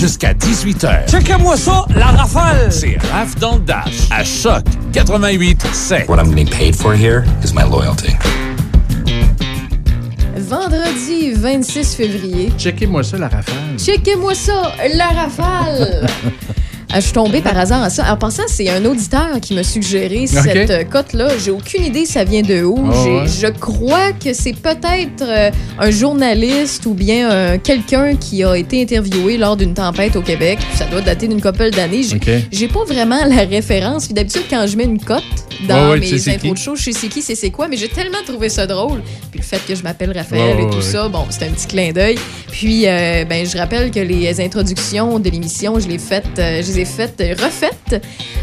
jusqu'à 18h. Checkez-moi ça, la rafale! C'est Raph dans le Dash, à Choc 88 7. What I'm getting paid for here is my loyalty. Vendredi 26 février. Checkez-moi ça, la rafale. Checkez-moi ça, la rafale! Ah, je suis tombée par hasard à ça. En passant, c'est un auditeur qui m'a suggéré cette euh, cote-là. J'ai aucune idée ça vient de où. Oh, ouais. Je crois que c'est peut-être euh, un journaliste ou bien euh, quelqu'un qui a été interviewé lors d'une tempête au Québec. Ça doit dater d'une couple d'années. J'ai OK. j'ai pas vraiment la référence. Puis d'habitude, quand je mets une cote dans Ouais, ouais, mes intros de show, je sais c'est qui, c'est c'est quoi, mais j'ai tellement trouvé ça drôle. Puis le fait que je m'appelle Raphaël et tout ouais. ça, bon, c'est un petit clin d'œil. Puis, euh, ben, je rappelle que les introductions de l'émission, je les, faites, je les ai faites, refaites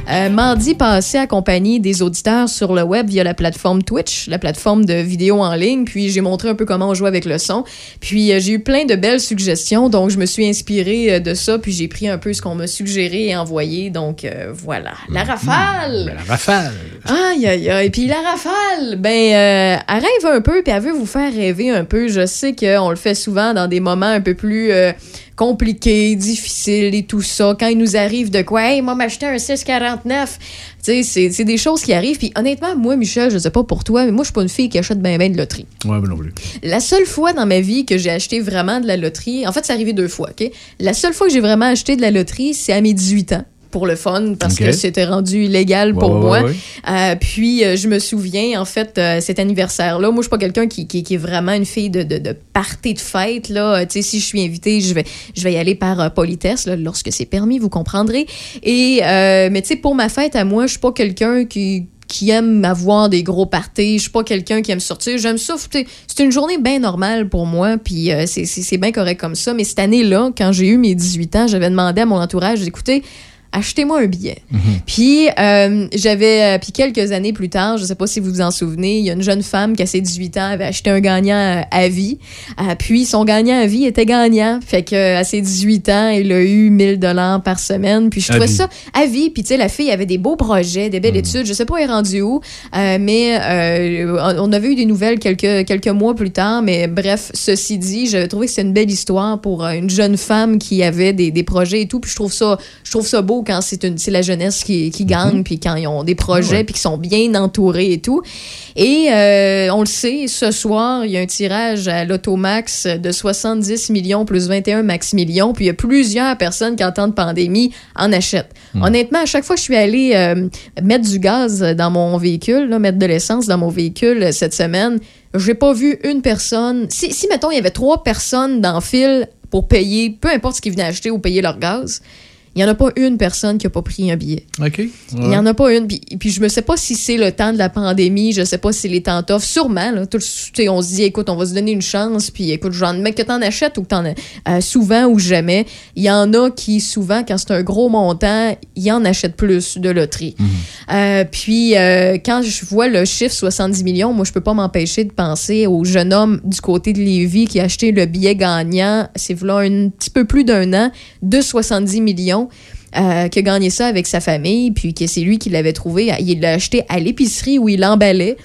euh, mardi passé, accompagné des auditeurs sur le web via la plateforme Twitch, la plateforme de vidéo en ligne. Puis, j'ai montré un peu comment on joue avec le son. Puis, euh, j'ai eu plein de belles suggestions, donc je me suis inspirée euh, de ça. Puis, j'ai pris un peu ce qu'on m'a suggéré et envoyé. Donc, euh, voilà. La rafale! Ben, la rafale. Aïe, aïe, aïe. Puis la rafale, ben, elle rêve un peu, puis elle veut vous faire rêver un peu. Je sais qu'on le fait souvent dans des moments un peu plus compliqués, difficiles et tout ça. Quand il nous arrive de quoi, hey, moi, m'acheter un 649. Tu sais, c'est c'est des choses qui arrivent. Puis honnêtement, moi, Michel, je sais pas pour toi, mais moi, je suis pas une fille qui achète ben ben de loterie. Ouais, mais non plus. La seule fois dans ma vie que j'ai acheté vraiment de la loterie, en fait, c'est arrivé deux fois, OK? La seule fois que j'ai vraiment acheté de la loterie, c'est à mes 18 ans. Pour le fun, parce que c'était rendu illégal pour ouais, moi. ouais, ouais. Euh, puis, euh, je me souviens, en fait, euh, cet anniversaire-là, moi, je suis pas quelqu'un qui, qui, qui est vraiment une fille de, de, de party de fête. Là. Tu sais, si je suis invitée, je vais, je vais y aller par politesse, là, lorsque c'est permis, vous comprendrez. Et, mais tu sais, pour ma fête à moi, je suis pas quelqu'un qui qui aime avoir des gros parties. Je suis pas quelqu'un qui aime sortir. J'aime ça. C'est une journée bien normale pour moi, puis c'est bien correct comme ça. Mais cette année-là, quand j'ai eu mes 18 ans, j'avais demandé à mon entourage, écoutez, achetez-moi un billet. Puis euh, j'avais, euh, puis quelques années plus tard, je sais pas si vous vous en souvenez, il y a une jeune femme qui à ses 18 ans avait acheté un gagnant euh, à vie. Puis son gagnant à vie était gagnant. Fait que à ses 18 ans, il a eu 1000 dollars par semaine. Puis je À trouvais vie. ça à vie. Puis tu sais, la fille avait des beaux projets, des belles études. Je sais pas elle est rendue où, euh, mais euh, on avait eu des nouvelles quelques, quelques mois plus tard. Mais bref, ceci dit, j'avais trouvé que c'était une belle histoire pour une jeune femme qui avait des, des projets et tout. Puis je trouve ça, je trouve ça beau quand c'est une, la jeunesse qui, qui gagne, puis quand ils ont des projets, puis qu'ils sont bien entourés et tout. Et euh, on le sait, ce soir, il y a un tirage à l'Automax de 70 millions plus 21 max millions. Puis il y a plusieurs personnes qui, en temps de pandémie, en achètent. Honnêtement, à chaque fois que je suis allée euh, mettre du gaz dans mon véhicule, là, mettre de l'essence dans mon véhicule euh, cette semaine, j'ai pas vu une personne. Si, si, mettons, il y avait trois personnes dans le fil pour payer, peu importe ce qu'ils venaient acheter ou payer leur gaz, il y en a pas une personne qui a pas pris un billet. OK. Il y en a pas une. Puis, puis je ne sais pas si c'est le temps de la pandémie, je sais pas si c'est les temps tough. Sûrement, là, tout, tu sais, on se dit, écoute, on va se donner une chance, puis écoute, j'en mec que t'en achètes ou que t'en euh, souvent ou jamais. Il y en a qui, souvent, quand c'est un gros montant, ils en achètent plus de loterie. Euh, puis euh, quand je vois le chiffre 70 millions, moi, je peux pas m'empêcher de penser au jeune homme du côté de Lévis qui a acheté le billet gagnant, c'est voilà un petit peu plus d'un an, de 70 millions. Euh, qui a gagné ça avec sa famille, puis que c'est lui qui l'avait trouvé. Il l'a acheté à l'épicerie où il l'emballait.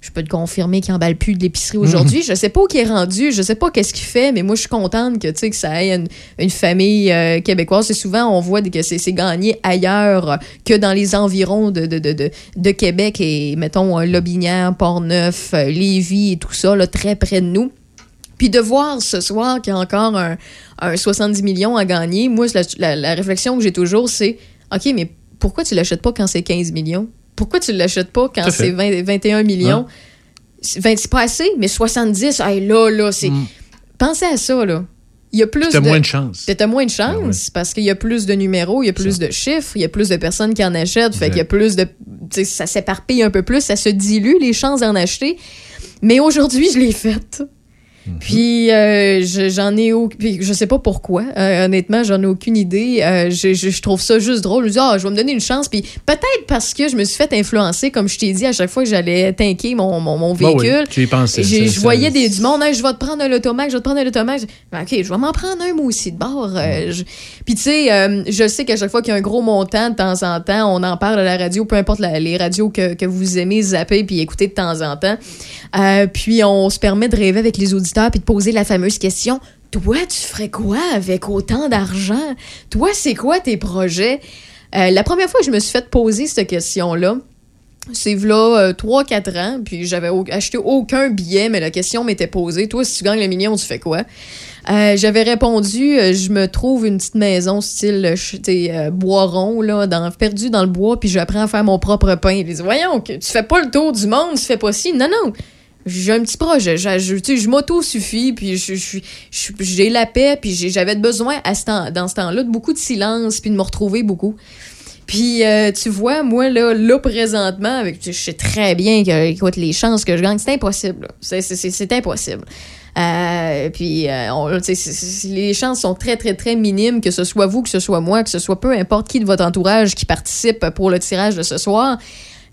Je peux te confirmer qu'il emballe plus de l'épicerie aujourd'hui. Je sais pas où il est rendu, je sais pas qu'est-ce qu'il fait, mais moi je suis contente que que ça ait une, une famille euh, québécoise. C'est souvent on voit que c'est gagné ailleurs que dans les environs de, de, de, de, de Québec et mettons Lobinière, Portneuf, euh, Lévis et tout ça là, très près de nous. Puis de voir ce soir qu'il y a encore un, un 70 millions à gagner, moi, la, la- la réflexion que j'ai toujours, c'est OK, mais pourquoi tu l'achètes pas quand c'est 15 millions? Pourquoi tu l'achètes pas quand c'est 20 21 millions? C'est 20 c'est pas assez, mais 70, hey, là, là, c'est. Pensez à ça, là. Il y a plus T'as de. moins de chance. T'as moins de chance parce qu'il y a plus de numéros, il y a plus de chiffres, il y a plus de personnes qui en achètent, fait qu'il y a plus de. Ça s'éparpille un peu plus, ça se dilue les chances d'en acheter. Mais aujourd'hui, je l'ai faite. Puis euh, je- j'en ai au... puis je sais pas pourquoi. Euh, honnêtement, j'en ai aucune idée. Euh, je, je- je trouve ça juste drôle. Je me dis, ah, je vais me donner une chance. Puis peut-être parce que je me suis fait influencer, comme je t'ai dit, à chaque fois que j'allais tanker mon, mon, mon Bah oui, véhicule. je voyais des, du monde, Hey, je vais te prendre un automac, je vais te prendre un Ben, OK, je vais m'en prendre un moi aussi de bord. Euh, je- Puis tu sais, euh, je sais qu'à chaque fois qu'il y a un gros montant, de temps en temps, on en parle à la radio, peu importe la- les radios que, que vous aimez zapper puis écouter de temps en temps. Puis on se permet de rêver avec les auditeurs puis de poser la fameuse question toi, tu ferais quoi avec autant d'argent? Toi, c'est quoi tes projets? Euh, la première fois que je me suis fait poser cette question-là, c'est là 3-4 ans, puis j'avais acheté aucun billet, mais la question m'était posée. Toi, si tu gagnes le million, tu fais quoi? Euh, j'avais répondu, euh, je me trouve une petite maison style euh, bois rond, là, dans, perdu dans le bois, puis j'apprends à faire mon propre pain. Ils disent, voyons, tu fais pas le tour du monde, tu fais pas ci. Non, non. J'ai un petit projet, je, je m'auto-suffis, puis j'ai la paix, puis j'avais besoin à ce temps, dans ce temps-là de beaucoup de silence, puis de me retrouver beaucoup. Puis, tu vois, moi, là, là présentement, avec, je sais très bien que, écoute, les chances que je gagne, c'est impossible. C'est impossible. Euh, puis euh, les chances sont très, très, très minimes que ce soit vous, que ce soit moi, que ce soit peu importe qui de votre entourage qui participe pour le tirage de ce soir.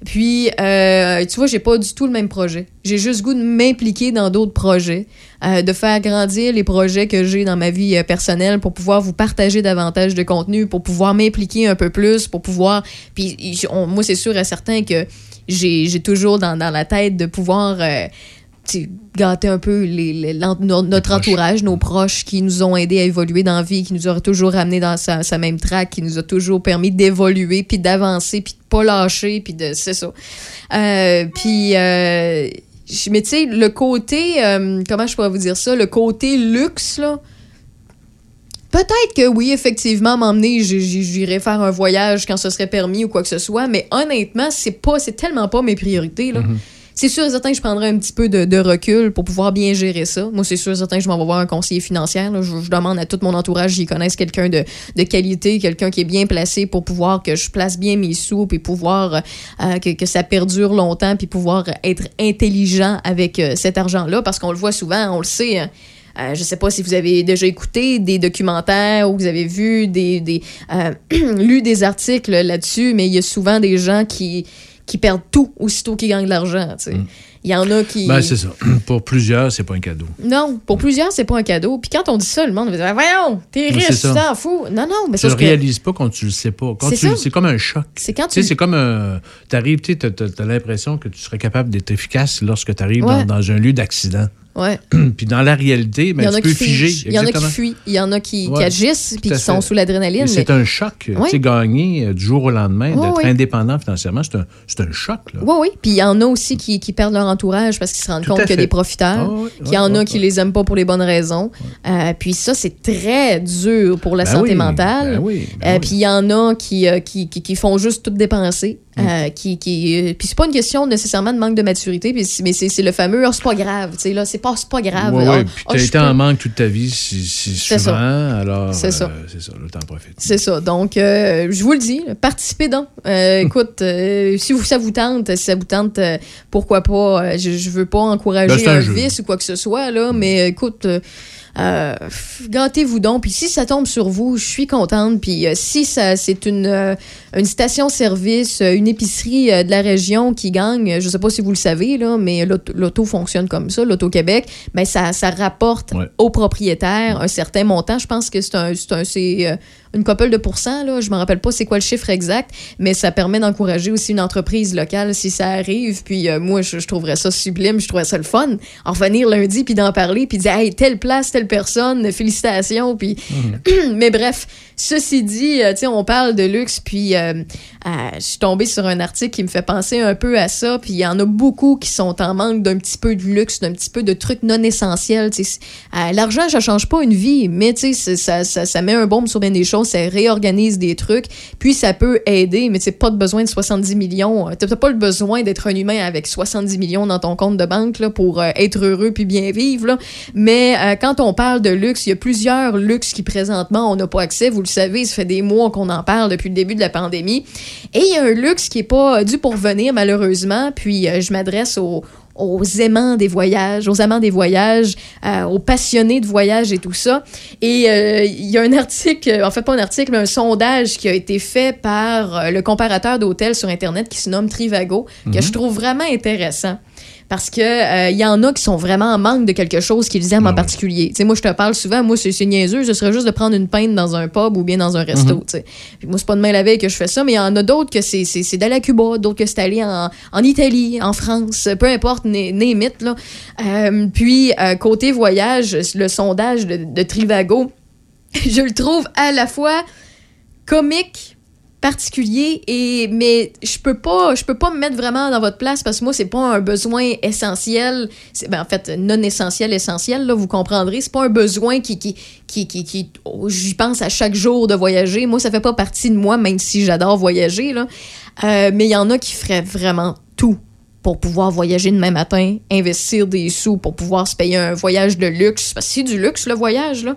Puis, euh, tu vois, j'ai pas du tout le même projet. J'ai juste goût de m'impliquer dans d'autres projets, de faire grandir les projets que j'ai dans ma vie personnelle pour pouvoir vous partager davantage de contenu, pour pouvoir m'impliquer un peu plus, pour pouvoir. Puis, moi, c'est sûr et certain que j'ai toujours dans, dans, la tête de pouvoir gâter un peu les, notre entourage, nos proches qui nous ont aidés à évoluer dans la vie, qui nous ont toujours ramené dans sa, même track, qui nous a toujours permis d'évoluer, puis d'avancer, puis de pas lâcher, puis de... C'est ça. Euh, puis... Euh, mais tu sais, le côté... Euh, comment je pourrais vous dire ça? Le côté luxe, là... Peut-être que oui, effectivement, m'emmener, j'irais faire un voyage quand ce serait permis ou quoi que ce soit, mais honnêtement, c'est pas, c'est tellement pas mes priorités. Là. Mm-hmm. C'est sûr et certain que je prendrai un petit peu de, recul pour pouvoir bien gérer ça. Moi, c'est sûr et certain que je m'en vais voir un conseiller financier. Je, demande à tout mon entourage qu'ils connaissent quelqu'un de, qualité, quelqu'un qui est bien placé pour pouvoir que je place bien mes sous, puis pouvoir euh, que, ça perdure longtemps, puis pouvoir être intelligent avec euh, cet argent-là. Parce qu'on le voit souvent, on le sait. Hein. Euh, je sais pas si vous avez déjà écouté des documentaires ou vous avez vu des, des lu des articles là-dessus, mais il y a souvent des gens qui qui perdent tout aussitôt qu'ils gagnent de l'argent. Mm. Il y en a qui. Ben, c'est ça. Pour plusieurs, c'est pas un cadeau. Non, pour plusieurs, c'est pas un cadeau. Puis quand on dit ça, le monde va dire Voyons, t'es riche, tu t'en fous. Non, non, mais Tu le réalises pas quand tu le sais pas. C'est comme un choc. C'est quand tu. c'est comme. Euh, t'arrives, tu as, l'impression que tu serais capable d'être efficace lorsque tu arrives dans, un lieu d'accident. Ouais. puis dans la réalité, ben, tu peux figer. Il y en a qui fuient, il y en a qui, agissent, puis qui sont sous l'adrénaline. C'est un choc. Tu sais, gagner euh, du jour au lendemain, d'être indépendant financièrement, c'est un, un, choc. Oui, oui. Puis il y en a aussi qui, qui perdent leur entourage parce qu'ils se rendent compte qu'il y a des profiteurs, ah qu'il y en a qui les aiment pas pour les bonnes raisons. Euh, puis ça, c'est très dur pour la ben santé mentale. Ben oui, ben euh, puis il y en a qui, qui, qui, qui, font juste tout dépenser. Euh, qui, qui, euh, puis c'est pas une question nécessairement de manque de maturité, mais c'est le fameux oh, c'est pas grave, tu sais, là, c'est pas, pas grave. Oui, oui, puis t'as été en manque toute ta vie si, si souvent, ça. alors c'est ça. Euh, c'est ça, le temps profite. C'est ça, donc je vous le dis, participez donc. écoute, si vous, ça vous tente, si ça vous tente, pourquoi pas, je, je veux pas encourager ben, un, un vice ou quoi que ce soit, là, mais écoute euh, gâtez-vous donc. Puis si ça tombe sur vous, je suis contente. Puis euh, si ça, c'est une, euh, une station-service, euh, une épicerie de la région qui gagne, je sais pas si vous le savez, là, mais l'auto fonctionne comme ça, l'Auto-Québec, ben ça, ça rapporte aux propriétaires un certain montant. Je pense que c'est un, c'est une couple de pourcents, là, je me rappelle pas c'est quoi le chiffre exact, mais ça permet d'encourager aussi une entreprise locale si ça arrive. Puis moi, je, trouverais ça sublime, je trouverais ça le fun. En revenir lundi, puis d'en parler, puis dire, hey, telle place, telle personne, félicitations. Puis, mhm. mais bref, ceci dit, euh, on parle de luxe, puis euh, euh, je suis tombée sur un article qui me fait penser un peu à ça. Puis il y en a beaucoup qui sont en manque d'un petit peu de luxe, d'un petit peu de trucs non essentiels. L'argent, ça change pas une vie, mais ça, ça, ça met un bombe sur bien des choses, ça réorganise des trucs, puis ça peut aider, mais tu pas de besoin de 70 millions. Tu pas le besoin d'être un humain avec 70 millions dans ton compte de banque pour être heureux puis bien vivre. Mais quand on parle de luxe, il y a plusieurs luxes qui présentement on n'a pas accès. Le savez, ça fait des mois qu'on en parle depuis le début de la pandémie. Et il y a un luxe qui n'est pas dû pour venir malheureusement. Puis euh, je m'adresse aux, aimants des voyages, aux amants des voyages, euh, aux passionnés de voyage et tout ça. Et euh, il y a un article, en fait pas un article, mais un sondage qui a été fait par le comparateur d'hôtels sur Internet qui se nomme Trivago, que mhm. je trouve vraiment intéressant. Parce que euh, il y en a qui sont vraiment en manque de quelque chose qu'ils aiment en ah particulier. Moi, je te parle souvent, moi, c'est niaiseux, ce serait juste de prendre une pinte dans un pub ou bien dans un resto. Mm-hmm. tu sais. moi, c'est pas demain la veille que je fais ça, mais il y en a d'autres que c'est d'aller à Cuba, d'autres que c'est d'aller en, en, Italie, en France, peu importe, né, là. Euh, puis, euh, côté voyage, le sondage de, de Trivago, je le trouve à la fois comique particulier et mais je peux pas je peux pas me mettre vraiment dans votre place parce que moi c'est pas un besoin essentiel ben, en fait non essentiel essentiel là vous comprendrez c'est pas un besoin qui qui qui qui, oh, j'y pense à chaque jour de voyager moi ça fait pas partie de moi même si j'adore voyager là euh, mais il y en a qui feraient vraiment tout pour pouvoir voyager demain matin, investir des sous pour pouvoir se payer un voyage de luxe. Parce que c'est du luxe, le voyage, là.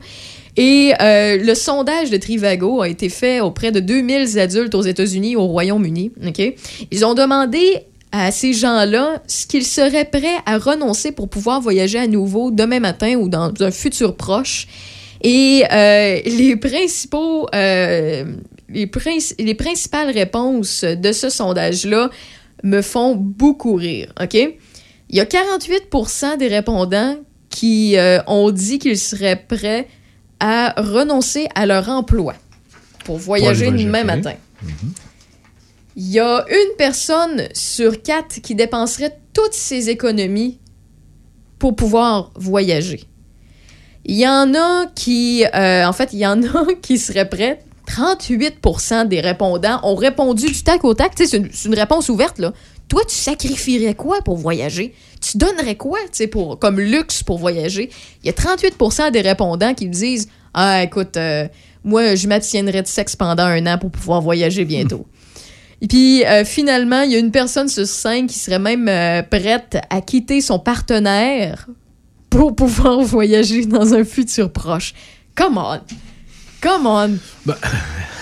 Et euh, le sondage de Trivago a été fait auprès de 2000 adultes aux États-Unis, au Royaume-Uni. OK? Ils ont demandé à ces gens-là ce qu'ils seraient prêts à renoncer pour pouvoir voyager à nouveau demain matin ou dans un futur proche. Et euh, les principaux, euh, les, les principales réponses de ce sondage-là me font beaucoup rire. OK? Il y a 48% des répondants qui ont dit qu'ils seraient prêts à renoncer à leur emploi pour voyager le même matin. Il y a une personne sur quatre qui dépenserait toutes ses économies pour pouvoir voyager. Il y en a qui, euh, en fait, il y en a qui seraient prêts. 38% des répondants ont répondu du tac au tac. C'est une, une, réponse ouverte, là. Toi, tu sacrifierais quoi pour voyager? Tu donnerais quoi, pour, comme luxe pour voyager? Il y a 38% des répondants qui me disent Ah, écoute, euh, moi, je m'abstiendrais de sexe pendant un an pour pouvoir voyager bientôt. Et puis, euh, finalement, il y a une personne sur cinq qui serait même euh, prête à quitter son partenaire pour pouvoir voyager dans un futur proche. Come on! Come on!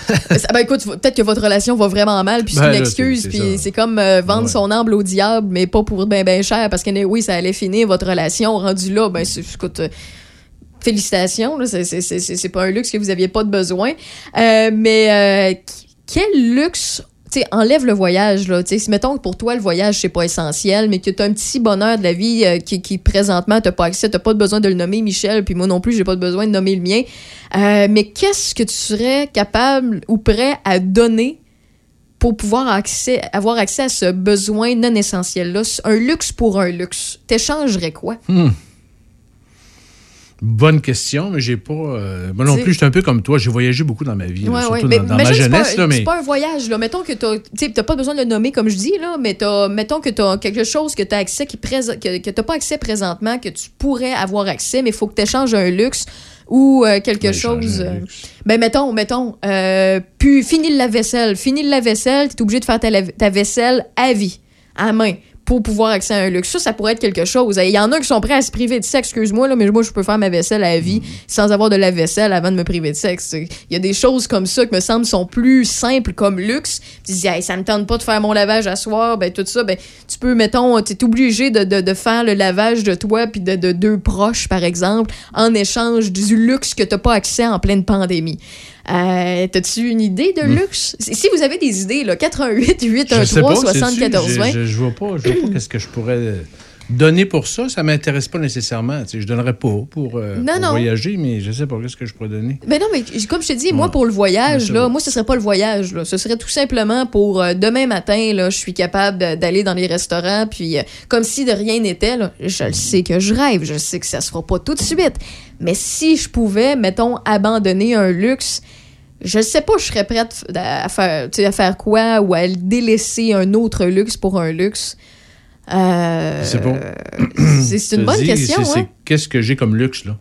Ben, ben écoute, peut-être que votre relation va vraiment mal, puis c'est ben, une excuse, puis c'est comme euh, vendre son âme au diable, mais pas pour ben ben cher, parce que oui, ça allait finir votre relation rendu là, ben écoute. Euh, félicitations, c'est pas un luxe que vous aviez pas de besoin. Euh, mais quel luxe tu enlève le voyage, là. si mettons que pour toi, le voyage, c'est pas essentiel, mais que tu as un petit bonheur de la vie euh, qui, qui, présentement, t'as pas accès, t'as pas besoin de le nommer Michel, puis moi non plus, j'ai pas besoin de nommer le mien. Euh, mais qu'est-ce que tu serais capable ou prêt à donner pour pouvoir accès, avoir accès à ce besoin non essentiel-là? Un luxe pour un luxe. T'échangerais quoi? Hmm. Bonne question, mais j'ai pas. Euh, moi non plus, je suis un peu comme toi. J'ai voyagé beaucoup dans ma vie, surtout dans, ma jeunesse. C'est mais... pas un voyage. Là. Mettons que tu n'as pas besoin de le nommer comme je dis, là, mais as, mettons que tu as quelque chose que tu accès, qui que, que pas accès présentement, que tu pourrais avoir accès, mais il faut que tu échanges un luxe ou euh, quelque chose. Euh, ben, mettons, mettons, puis fini le lave-vaisselle. Fini le lave-vaisselle, tu es obligé de faire ta, ta vaisselle à vie, à main pour pouvoir accéder à un luxe. Ça, ça pourrait être quelque chose. Il y en a qui sont prêts à se priver de sexe, excuse-moi, là, mais moi, je peux faire ma vaisselle à la vie sans avoir de la vaisselle avant de me priver de sexe. Il y a des choses comme ça qui me semblent sont plus simples comme luxe. Tu dis, ça me tente pas de faire mon lavage à soir, ben tout ça, ben tu peux, mettons, tu es obligé de, de, faire le lavage de toi puis de, de deux proches, par exemple, en échange du luxe que tu pas accès en pleine pandémie. Euh, T'as-tu une idée de hmm. luxe? Si vous avez des idées, là, 88 813 74 20. Je, je, vois pas, je vois pas qu'est-ce que je pourrais donner pour ça, ça m'intéresse pas nécessairement. Je je donnerais pas pour, euh, voyager, mais je sais pas qu'est-ce que je pourrais donner. Mais non, mais comme je te dis, moi, pour le voyage, là, moi, ce serait pas le voyage. Là. Ce serait tout simplement pour euh, demain matin, là, je suis capable d'aller dans les restaurants, puis euh, comme si de rien n'était, je le sais que je rêve, je sais que ça se fera pas tout de suite. Mais si je pouvais, mettons, abandonner un luxe je sais pas, je serais prête à faire, à faire quoi ou à délaisser un autre luxe pour un luxe. Euh, c'est bon. C'est une bonne question. Hein? Qu'est-ce que j'ai comme luxe, là?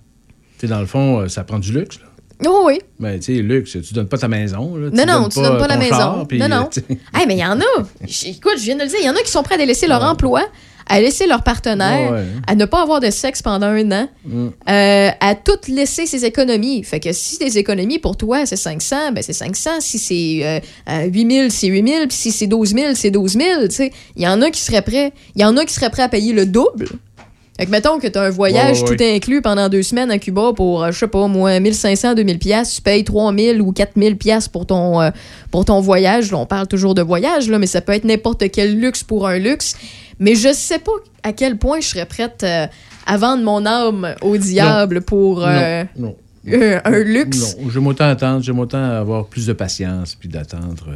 Tu dans le fond, euh, ça prend du luxe, là. Oh oui. Ben, tu sais, luxe, tu donnes pas ta maison. Là, non, non, tu donnes pas la maison. non, non. mais il y en a. Écoute, je viens de le dire, il y en a qui sont prêts à délaisser leur emploi à laisser leur partenaire, à ne pas avoir de sexe pendant un an, mm. euh, à tout laisser ses économies. Fait que si tes économies pour toi, c'est 500, ben c'est 500. Si c'est euh, 8000, euh, c'est 8000. Puis si c'est 12 000, c'est 12 000. Il y en a qui seraient prêts. Il y en a qui seraient prêts à payer le double Fait que mettons que tu as un voyage tout inclus pendant deux semaines à Cuba pour, euh, je sais pas, moi, 1500, 2000 pièces, tu payes 3000 ou 4000 pièces pour ton euh, pour ton voyage. on parle toujours de voyage, là, mais ça peut être n'importe quel luxe pour un luxe. Mais je sais pas à quel point je serais prête euh, à vendre mon âme au diable pour un luxe. Non, j'aime autant attendre, j'aime autant avoir plus de patience puis d'attendre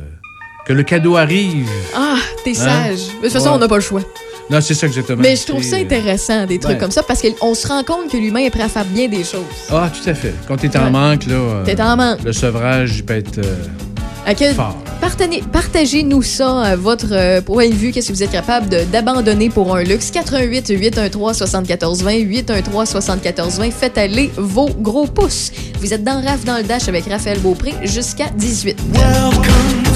que le cadeau arrive. Ah, t'es hein? sage. De toute façon, on n'a pas le choix. Non, c'est ça exactement. Mais je trouve ça intéressant, des trucs comme ça, parce qu'on se rend compte que l'humain est prêt à faire bien des choses. Ah, tout à fait. Quand t'es en manque, là. Euh, t'es en manque. Le sevrage, il peut être. Euh, fort. Partagez-nous ça, euh, votre point de vue. Qu'est-ce que vous êtes capable d'abandonner pour un luxe? 88 813 74 20 813 74 20. Faites aller vos gros pouces. Vous êtes dans RAF dans le Dash avec Raphaël Beaupré jusqu'à 18. Welcome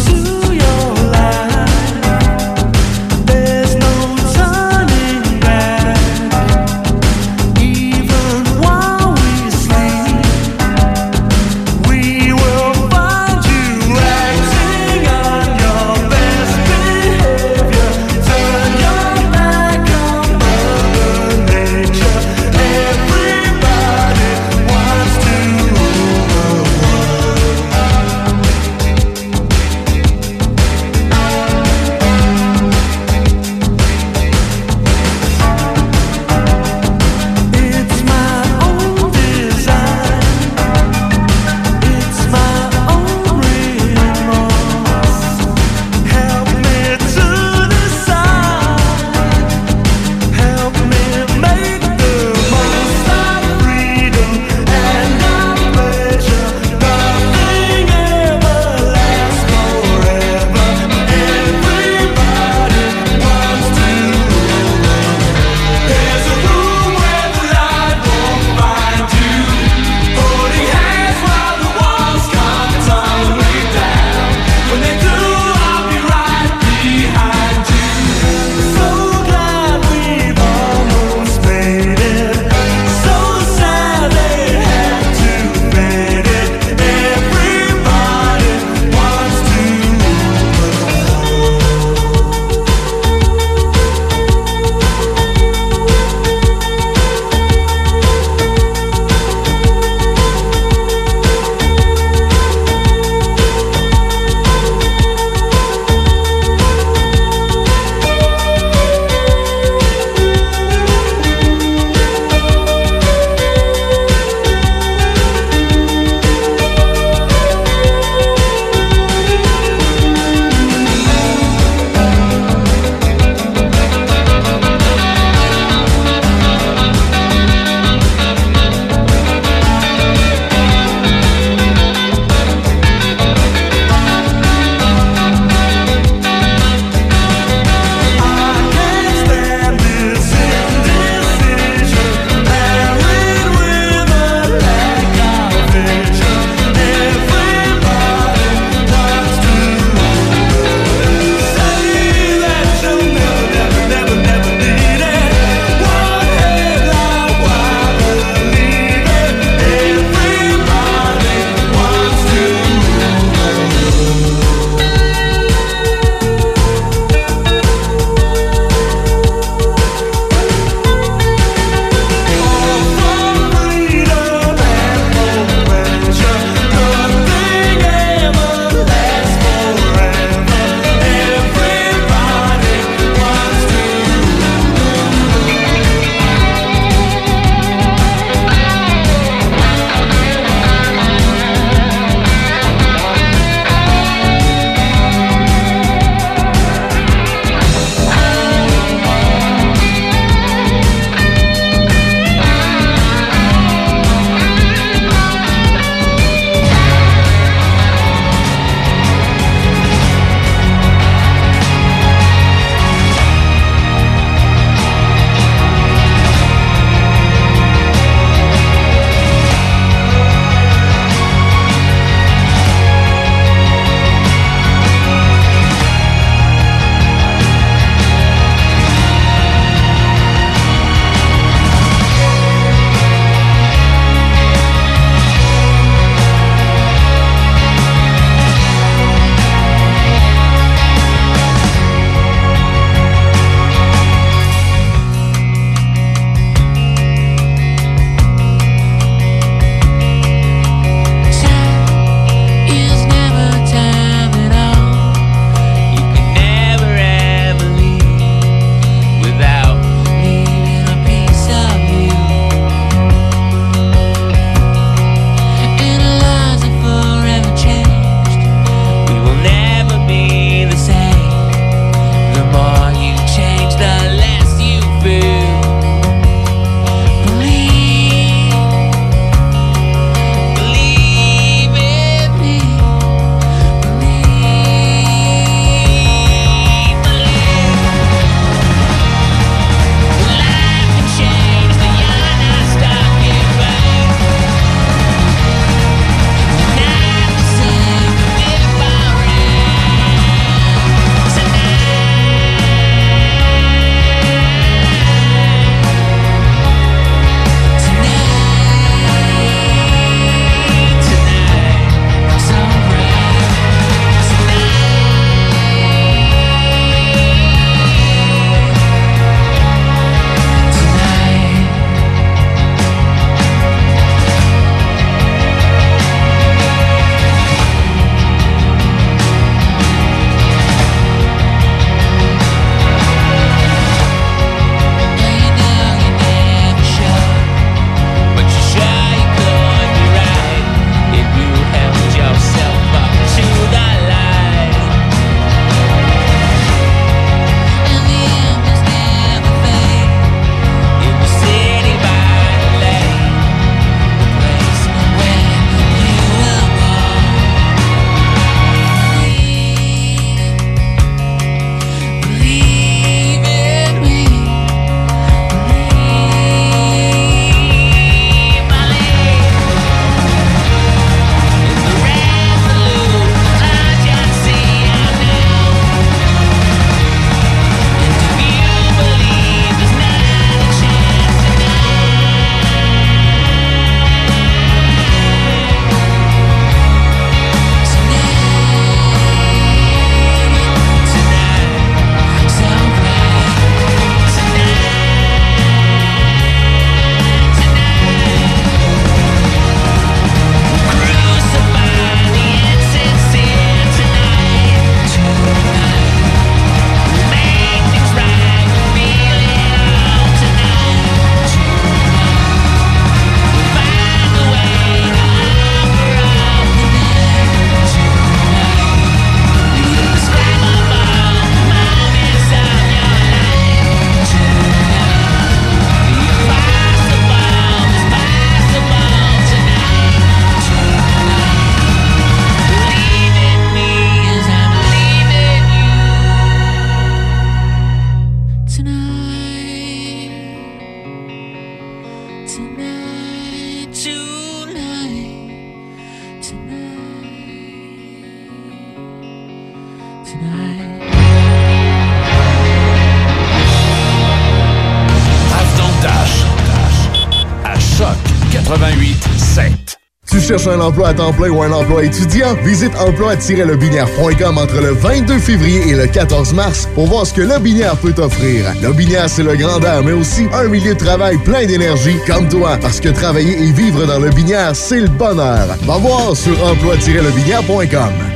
cherches un emploi à temps plein ou un emploi étudiant? Visite emploi-lobinière.com entre le 22 février et le 14 mars pour voir ce que Lobinière peut t'offrir. Lobinière, c'est le grand air, mais aussi un milieu de travail plein d'énergie comme toi, parce que travailler et vivre dans Lobinière, c'est le bonheur. Va voir sur emploi-lobinière.com.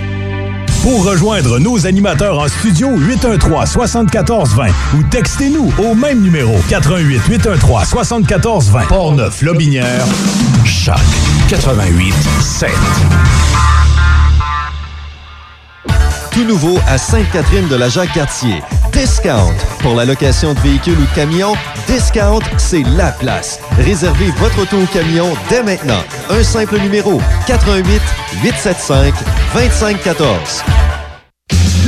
Pour rejoindre nos animateurs en studio, 813-7420 ou textez-nous au même numéro 88 813 7420 Portneuf Lobinière. Choc 88 7. Tout nouveau à Sainte-Catherine de la Jacques-Cartier. Discount. Pour la location de véhicules ou camions, Discount, c'est la place. Réservez votre auto ou camion dès maintenant. Un simple numéro 88 875 2514.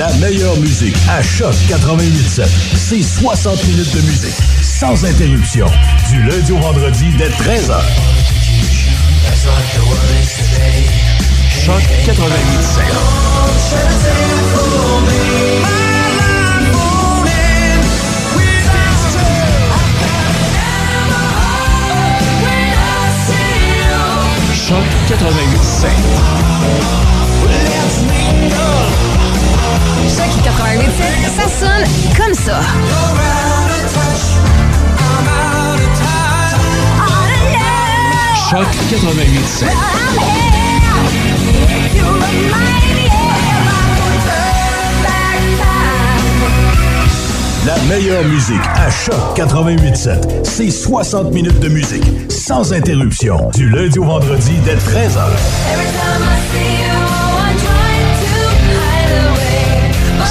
La meilleure musique à Choc 88.7. C'est 60 minutes de musique sans interruption. Du lundi au vendredi dès 13h. Choc 88.7. Choc 88.7. Choc 88.7, ça sonne comme ça. Choc 88.7. La meilleure musique à Choc 88.7. C'est 60 minutes de musique sans interruption. Du lundi au vendredi dès 13h.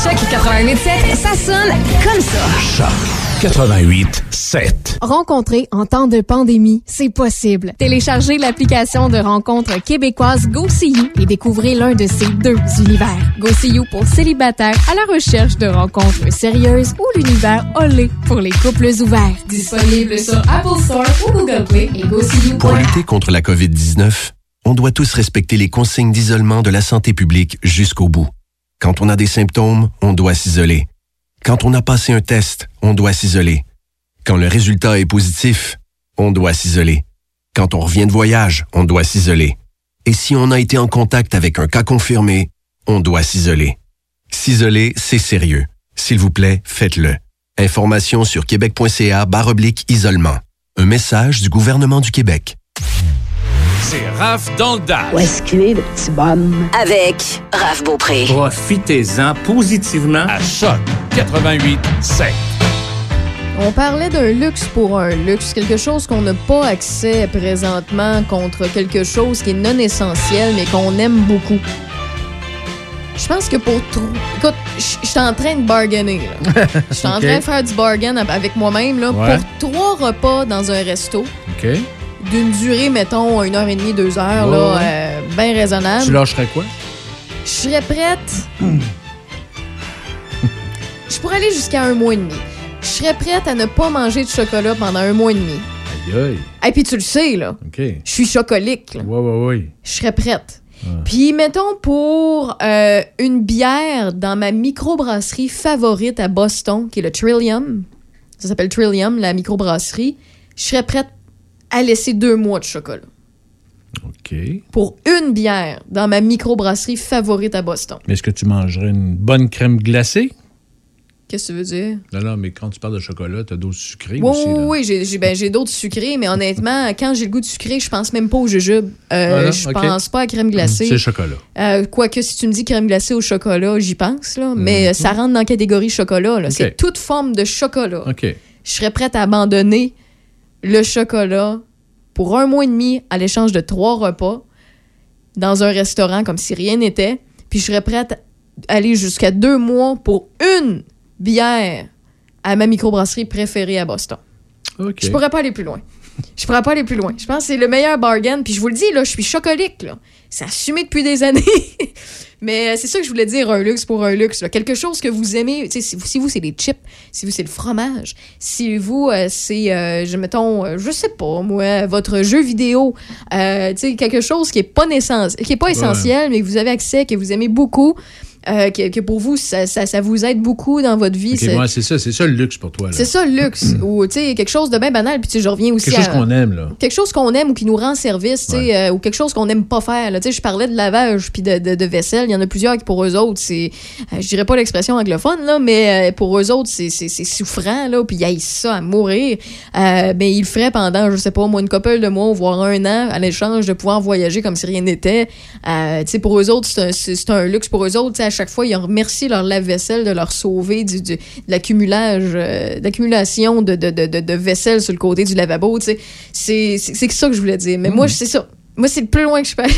Choc 88.7, ça sonne comme ça. Choc 88 7. Rencontrer en temps de pandémie, c'est possible. Téléchargez l'application de rencontre québécoise GoSeeYou et découvrez l'un de ces deux univers. GoSeeYou pour célibataires à la recherche de rencontres sérieuses ou l'univers Olé pour les couples ouverts. Disponible sur Apple Store ou Google Play et GoSeeYou. Pour lutter contre la COVID-19, on doit tous respecter les consignes d'isolement de la santé publique jusqu'au bout. Quand on a des symptômes, on doit s'isoler. Quand on a passé un test, on doit s'isoler. Quand le résultat est positif, on doit s'isoler. Quand on revient de voyage, on doit s'isoler. Et si on a été en contact avec un cas confirmé, on doit s'isoler. S'isoler, c'est sérieux. S'il vous plaît, faites-le. Information sur québec.ca oblique isolement. Un message du gouvernement du Québec. Raph dans le Dash. Où est-ce qu'il est, le petit bonhomme? Avec Raph Beaupré. Profitez-en positivement. À Choc 88 7. On parlait d'un luxe pour un luxe, quelque chose qu'on n'a pas accès présentement contre quelque chose qui est non essentiel mais qu'on aime beaucoup. Je pense que pour trop. Écoute, je suis en train de bargainer. Je suis en train de faire du bargain avec moi-même là, pour trois repas dans un resto. OK. D'une durée, mettons, une heure et demie, deux heures, Ouais, là, ouais. euh, bien raisonnable. Tu lâcherais quoi? Je serais prête. Je pourrais aller jusqu'à un mois et demi. Je serais prête à ne pas manger de chocolat pendant un mois et demi. Aïe, aïe. Et puis tu le sais, là. OK. Je suis chocolique, là. Ouais, ouais, ouais. Je serais prête. Puis, mettons, pour euh, une bière dans ma microbrasserie favorite à Boston, qui est le Trillium, ça s'appelle Trillium, la microbrasserie, je serais prête à laisser deux mois de chocolat. OK. Pour une bière dans ma microbrasserie favorite à Boston. Mais est-ce que tu mangerais une bonne crème glacée? Qu'est-ce que tu veux dire? Non, non, mais quand tu parles de chocolat, t'as d'autres sucrés Oui, aussi. oui, là. oui, j'ai- j'ai ben, j'ai d'autres sucrés, mais honnêtement, quand j'ai le goût de sucré, je pense même pas au jujube. Euh, Voilà, je pense pas à crème glacée. C'est chocolat. Euh, Quoique, si tu me dis crème glacée au chocolat, j'y pense, là. Mais euh, ça rentre dans la catégorie chocolat. C'est toute forme de chocolat. OK. Je serais prête à abandonner le chocolat pour un mois et demi à l'échange de trois repas dans un restaurant comme si rien n'était. Puis je serais prête à aller jusqu'à deux mois pour une bière à ma microbrasserie préférée à Boston. Je pourrais pas aller plus loin. Je pourrais pas aller plus loin. Je pense que c'est le meilleur bargain. Puis je vous le dis, là, je suis chocolique. Là. C'est assumé depuis des années. Mais euh, c'est ça que je voulais dire, un luxe pour un luxe. là. Quelque chose que vous aimez. Si vous, si vous c'est les chips, si vous, c'est le fromage, si vous, euh, c'est, euh, je, mettons, euh, je sais pas, moi, votre jeu vidéo, tu sais, quelque chose qui est pas, naissance, qui est pas essentiel, mais que vous avez accès, que vous aimez beaucoup. Euh, que, pour vous, ça, ça, vous aide beaucoup dans votre vie. c'est ça, c'est ça le luxe pour toi. C'est ça le luxe. ou, tu sais, quelque chose de bien banal, puis je reviens aussi Quelque chose qu'on aime, là. Quelque chose qu'on aime ou qui nous rend service, tu sais, euh, ou quelque chose qu'on n'aime pas faire. Tu sais, je parlais de lavage puis de, de, vaisselle. Il y en a plusieurs qui, pour eux autres, c'est, je dirais pas l'expression anglophone, là, mais pour eux autres, c'est souffrant, là, puis ils ça à mourir. mais ben, ils le feraient pendant, je sais pas, moins une couple de mois, voire un an, à l'échange de pouvoir voyager comme si rien n'était. Euh, pour eux autres, c'est un, luxe. Pour eux autres, à chaque fois, ils remercient leur lave-vaisselle de leur sauver du, de l'accumulage, euh, l'accumulation de, de, de, de, vaisselle sur le côté du lavabo. C'est ça que je voulais dire. Mais moi, mm. c'est ça. Moi, c'est le plus loin que je peux aller.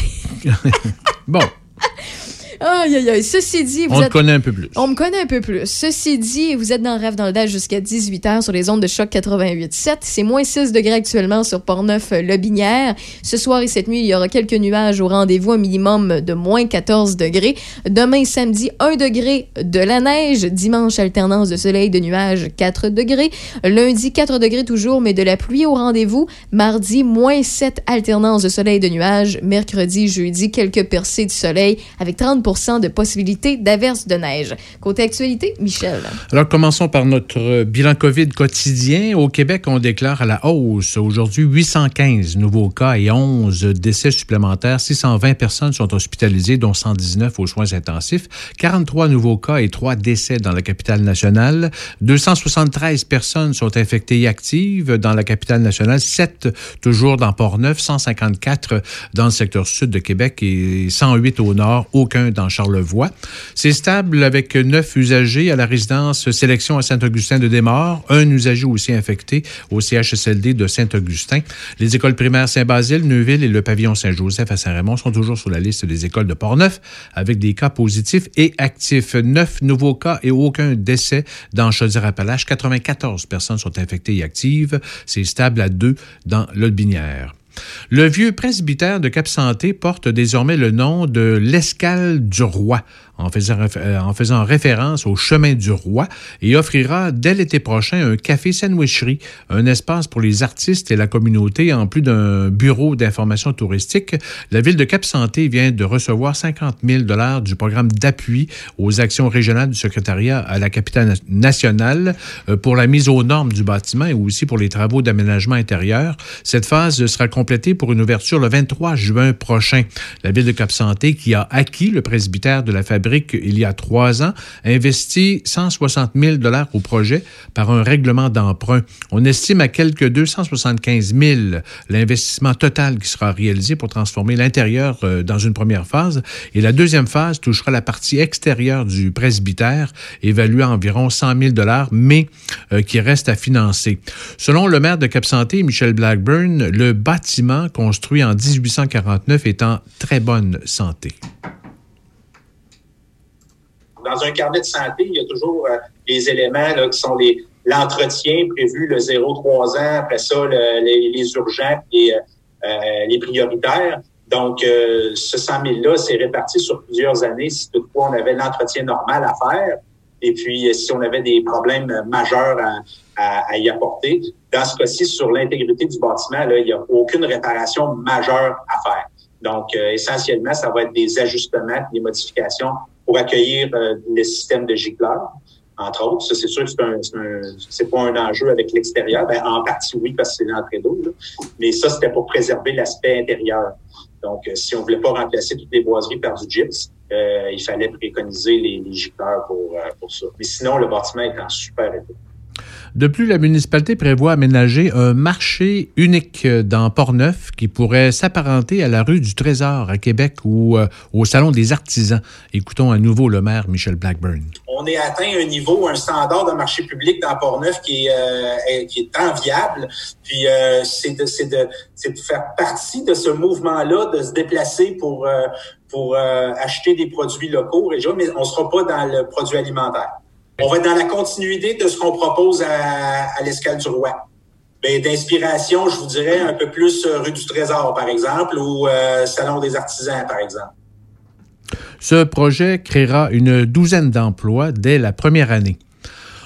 bon. Aïe, aïe, aïe. Ceci dit, vous On êtes... connaît un peu plus. On me connaît un peu plus. Ceci dit, vous êtes dans le rêve dans le dash jusqu'à 18h sur les ondes de choc 88.7. C'est moins 6 degrés actuellement sur Port-Neuf-Lobinière. Ce soir et cette nuit, il y aura quelques nuages au rendez-vous, un minimum de moins 14 degrés. Demain, samedi, 1 degré de la neige. Dimanche, alternance de soleil, de nuages, 4 degrés. Lundi, 4 degrés toujours, mais de la pluie au rendez-vous. Mardi, moins 7 alternance de soleil, de nuages. Mercredi, jeudi, quelques percées de soleil avec 30 de possibilités d'averse de neige. Côté actualité, Michel. Alors, commençons par notre bilan COVID quotidien. Au Québec, on déclare à la hausse aujourd'hui 815 nouveaux cas et 11 décès supplémentaires. 620 personnes sont hospitalisées, dont 119 aux soins intensifs. 43 nouveaux cas et 3 décès dans la capitale nationale. 273 personnes sont infectées et actives dans la capitale nationale. 7 toujours dans Port-Neuf, 154 dans le secteur sud de Québec et 108 au nord. Aucun dans Charlevoix. C'est stable avec neuf usagers à la résidence Sélection à Saint-Augustin-de-Desmaures, un usager aussi infecté au CHSLD de Saint-Augustin. Les écoles primaires Saint-Basile, Neuville et le pavillon Saint-Joseph à Saint-Raymond sont toujours sur la liste des écoles de Port-Neuf avec des cas positifs et actifs. Neuf nouveaux cas et aucun décès dans Chaudière-Appalaches. 94 personnes sont infectées et actives. C'est stable à deux dans l'Aubinière. Le vieux presbytère de Cap-Santé porte désormais le nom de l'Escale du Roi en faisant, euh, en faisant référence au chemin du roi et offrira dès l'été prochain un café sandwicherie, un espace pour les artistes et la communauté en plus d'un bureau d'information touristique. La ville de Cap-Santé vient de recevoir 50 000 dollars du programme d'appui aux actions régionales du secrétariat à la capitale nationale euh, pour la mise aux normes du bâtiment et aussi pour les travaux d'aménagement intérieur. Cette phase sera complétée pour une ouverture le 23 juin prochain. La ville de Cap-Santé qui a acquis le presbytère de la fabrique il y a trois ans, investi 160 000 dollars au projet par un règlement d'emprunt. On estime à quelque 275 000 l'investissement total qui sera réalisé pour transformer l'intérieur euh, dans une première phase. Et la deuxième phase touchera la partie extérieure du presbytère, évaluée à environ 100 000 dollars, mais euh, qui reste à financer. Selon le maire de Cap-Santé, Michel Blackburn, le bâtiment construit en 1849 est en très bonne santé dans un carnet de santé, il y a toujours euh, les éléments là, qui sont les l'entretien prévu le 0-3 ans, après ça, les, les, urgents et euh, euh, les prioritaires. Donc, ce 100 000-là, c'est réparti sur plusieurs années si toutefois on avait l'entretien normal à faire et puis si on avait des problèmes majeurs à, à, y apporter. Dans ce cas-ci, sur l'intégrité du bâtiment, là, il n'y a aucune réparation majeure à faire. Donc, essentiellement, ça va être des ajustements, des modifications pour accueillir euh, les systèmes de gicleurs, entre autres. Ça, c'est sûr que c'est pas un enjeu avec l'extérieur. Ben, en partie, oui, parce que c'est l'entrée d'eau. Mais ça, c'était pour préserver l'aspect intérieur. Donc, euh, si on voulait pas remplacer toutes les boiseries par du gyps, euh, il fallait préconiser les, les gicleurs pour, pour ça. Mais sinon, le bâtiment est en super état. De plus, la municipalité prévoit aménager un marché unique dans Port-Neuf qui pourrait s'apparenter à la rue du Trésor à Québec ou euh, au Salon des artisans. Écoutons à nouveau le maire Michel Blackburn. On est atteint un niveau, un standard de marché public dans Port-Neuf qui, est, euh, qui est enviable. Puis euh, c'est de, de, de, faire partie de ce mouvement-là, de se déplacer pour, pour acheter des produits locaux, région, mais on ne sera pas dans le produit alimentaire. On va être dans la continuité de ce qu'on propose à, l'escale du roi. D'inspiration, je vous dirais un peu plus euh, rue du Trésor, par exemple, ou euh, Salon des artisans, par exemple. Ce projet créera une douzaine d'emplois dès la première année.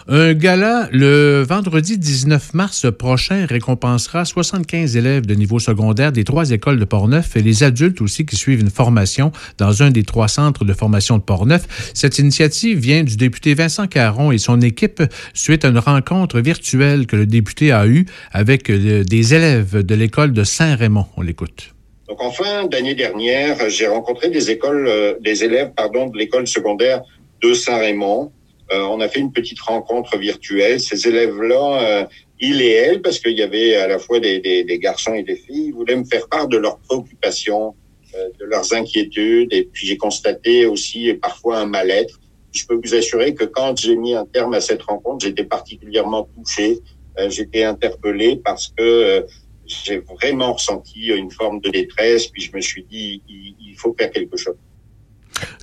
Un gala le vendredi 19 mars prochain récompensera 75 élèves de niveau secondaire des trois écoles de Portneuf et les adultes aussi qui suivent une formation dans un des trois centres de formation de Portneuf. Cette initiative vient du député Vincent Caron et son équipe suite à une rencontre virtuelle que le député a eue avec euh, des élèves de l'école de Saint-Raymond. On l'écoute. Donc en fin d'année dernière, j'ai rencontré des euh, élèves de l'école secondaire de Saint-Raymond on a fait une petite rencontre virtuelle. Ces élèves-là, euh, ils et elles, parce qu'il y avait à la fois des, garçons et des filles, voulaient me faire part de leurs préoccupations, euh, de leurs inquiétudes. Et puis j'ai constaté aussi parfois un mal-être. Je peux vous assurer que quand j'ai mis un terme à cette rencontre, j'étais particulièrement touché. j'étais interpellé parce que j'ai vraiment ressenti une forme de détresse. Puis je me suis dit, il faut faire quelque chose.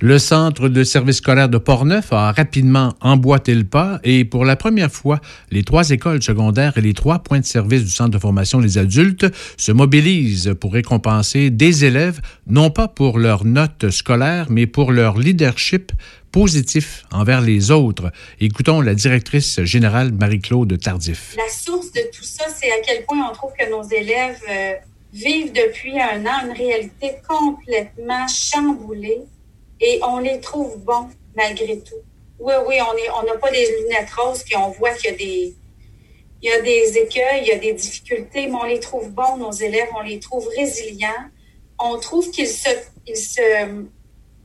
Le centre de service scolaire de Portneuf a rapidement emboîté le pas et pour la première fois, les trois écoles secondaires et les trois points de service du centre de formation des adultes se mobilisent pour récompenser des élèves, non pas pour leurs notes scolaires, mais pour leur leadership positif envers les autres. Écoutons la directrice générale Marie-Claude Tardif. La source de tout ça, c'est à quel point on trouve que nos élèves euh, vivent depuis un an une réalité complètement chamboulée et on les trouve bons malgré tout. Oui, oui, on est, on n'a pas des lunettes roses puis on voit qu'il y a des, il y a des écueils, il y a des difficultés, mais on les trouve bons, nos élèves, on les trouve résilients. On trouve qu'ils se, ils se,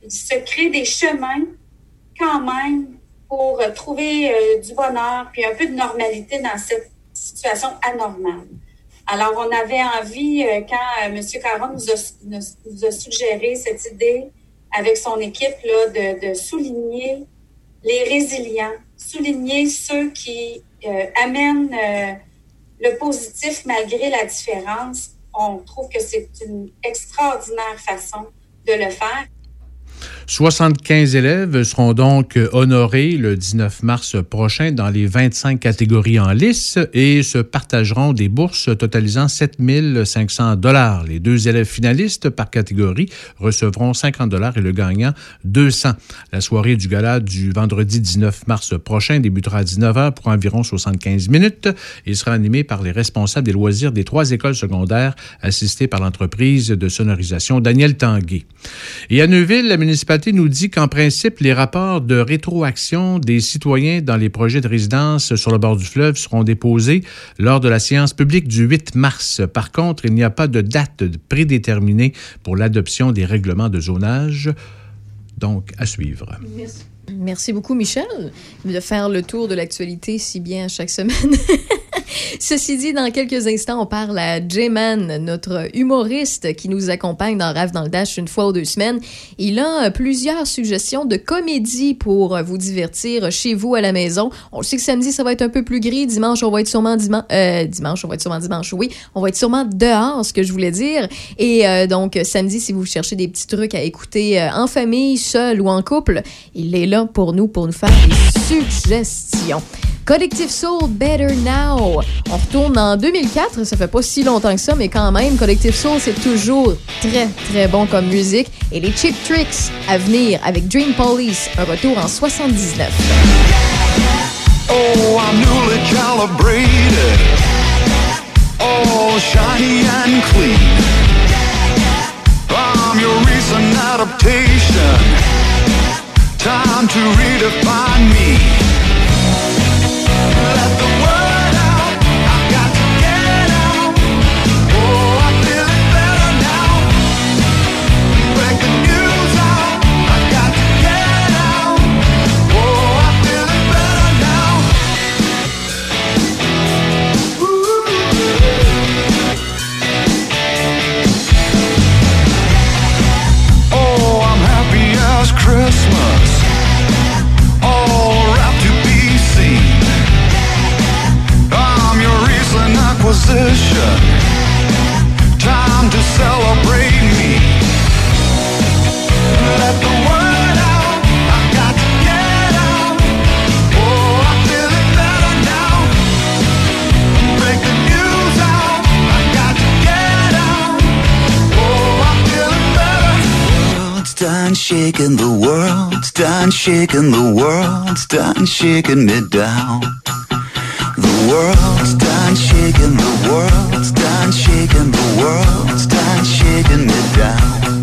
ils se créent des chemins quand même pour trouver euh, du bonheur puis un peu de normalité dans cette situation anormale. Alors, on avait envie, euh, quand euh, M. Caron nous a, nous a suggéré cette idée avec son équipe là, de, de, souligner les résilients, souligner ceux qui euh, amènent euh, le positif malgré la différence. On trouve que c'est une extraordinaire façon de le faire. 75 élèves seront donc honorés le 19 mars prochain dans les 25 catégories en lice et se partageront des bourses totalisant 7 500 dollars. Les deux élèves finalistes par catégorie recevront 50 dollars et le gagnant 200. La soirée du gala du vendredi 19 mars prochain débutera à 19h pour environ 75 minutes et sera animée par les responsables des loisirs des trois écoles secondaires assistées par l'entreprise de sonorisation Daniel Tanguay. Et à Neuville, la municipalité nous dit qu'en principe, les rapports de rétroaction des citoyens dans les projets de résidence sur le bord du fleuve seront déposés lors de la séance publique du 8 mars. Par contre, il n'y a pas de date prédéterminée pour l'adoption des règlements de zonage. Donc, à suivre. Merci beaucoup, Michel, de faire le tour de l'actualité si bien chaque semaine. Ceci dit, dans quelques instants, on parle à J-Man, notre humoriste qui nous accompagne dans Rave dans le Dash une fois ou deux semaines. Il a plusieurs suggestions de comédie pour vous divertir chez vous à la maison. On sait que samedi, ça va être un peu plus gris. Dimanche, on va être sûrement dimanche. Euh, dimanche, on va être sûrement dimanche, oui. On va être sûrement dehors, ce que je voulais dire. Et euh, donc, samedi, si vous cherchez des petits trucs à écouter euh, en famille, seul ou en couple, il est là pour nous, pour nous faire des suggestions. Collective Soul Better Now. On retourne en 2004, ça fait pas si longtemps que ça, mais quand même, Collective Soul, c'est toujours très, très bon comme musique. Et les Cheap Tricks à venir avec Dream Police, un retour en 79. Oh, I'm newly calibrated. Oh, shiny and clean. I'm your recent adaptation. Time to redefine me. Time to celebrate me. Let the word out. I got to get out. Oh, I'm feeling better now. Break the news out. I got to get out. Oh, I'm feeling better. The world's done shaking. The world's done shaking. The world's done shaking me down. The world's done shaking, the world's done shaking, the world's done shaking it down.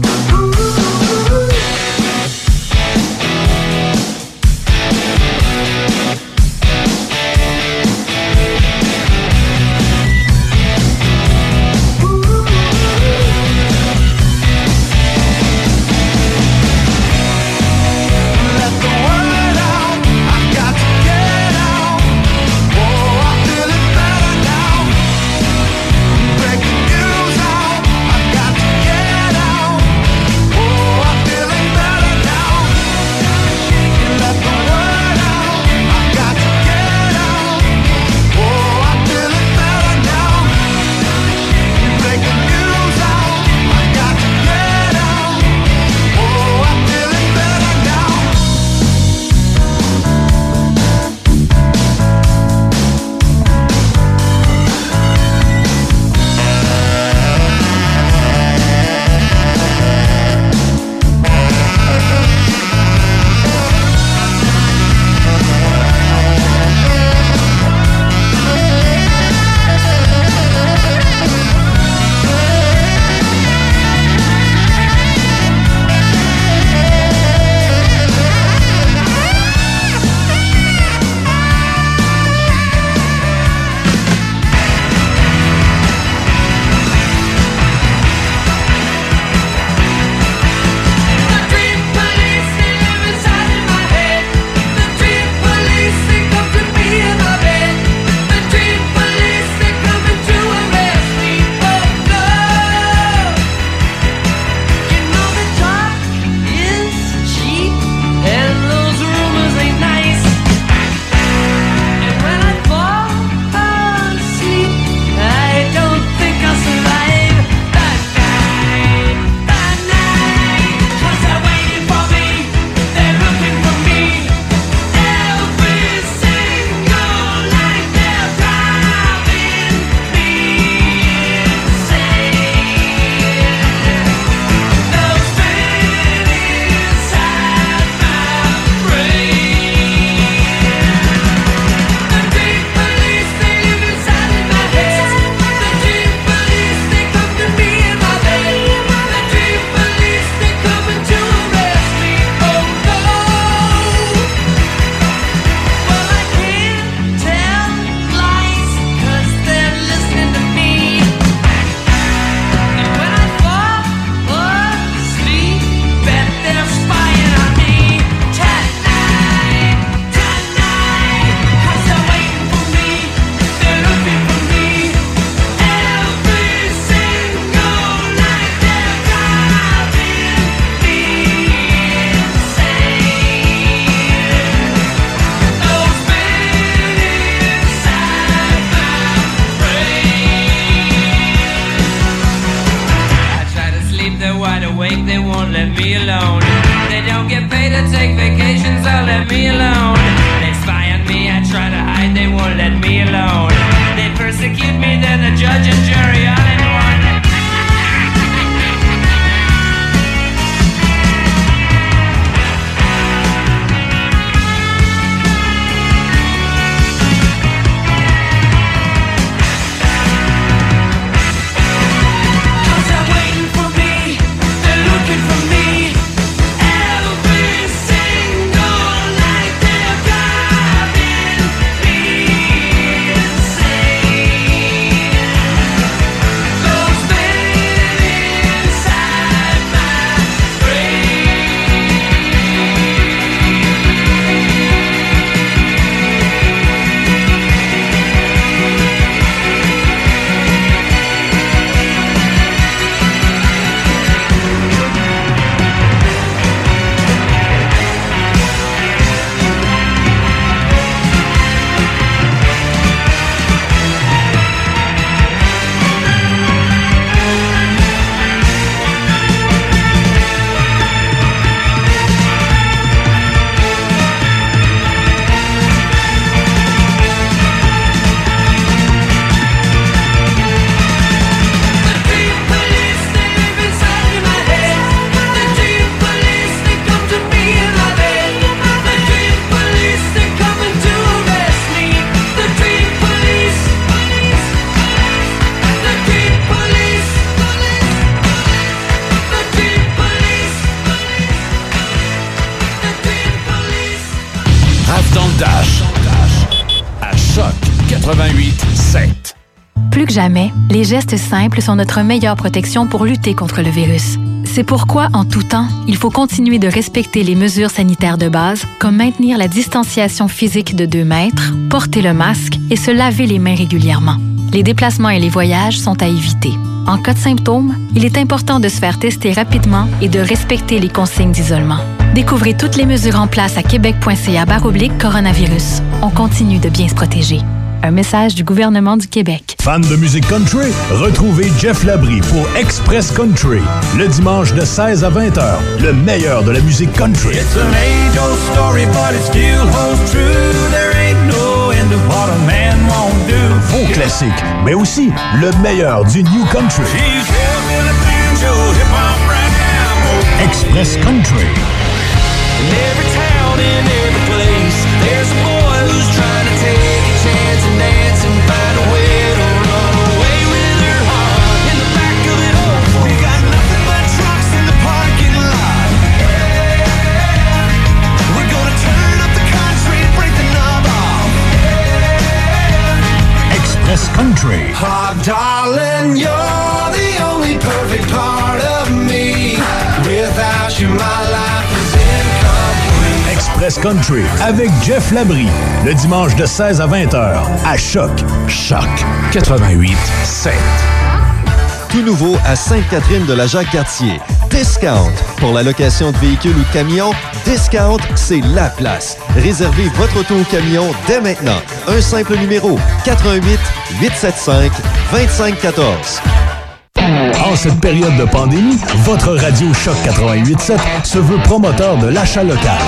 Les gestes simples sont notre meilleure protection pour lutter contre le virus. C'est pourquoi, en tout temps, il faut continuer de respecter les mesures sanitaires de base, comme maintenir la distanciation physique de 2 mètres, porter le masque et se laver les mains régulièrement. Les déplacements et les voyages sont à éviter. En cas de symptômes, il est important de se faire tester rapidement et de respecter les consignes d'isolement. Découvrez toutes les mesures en place à québec.ca coronavirus. On continue de bien se protéger. Un message du gouvernement du Québec. Fan de musique country? Retrouvez Jeff Labrie pour Express Country, le dimanche de 16 à 20 h, le meilleur de la musique country. It's an story, but it still holds true. There ain't no end to what a man won't do. Faux classique, mais aussi le meilleur du New Country. Express Country. In every town, in every place, there's a boy who's trying Express Country. Oh, darling, you're the only perfect part of me. Without you, my life is incomplete. Express Country avec Jeff Labrie, le dimanche de 16 à 20 h à Choc. Choc 88 7. Tout nouveau à Sainte-Catherine de la Jacques-Cartier. Discount. Pour la location de véhicules ou de camions, Discount, c'est la place. Réservez votre auto ou camion dès maintenant. Un simple numéro 88 875 2514. En cette période de pandémie, votre radio Choc 88.7 se veut promoteur de l'achat local.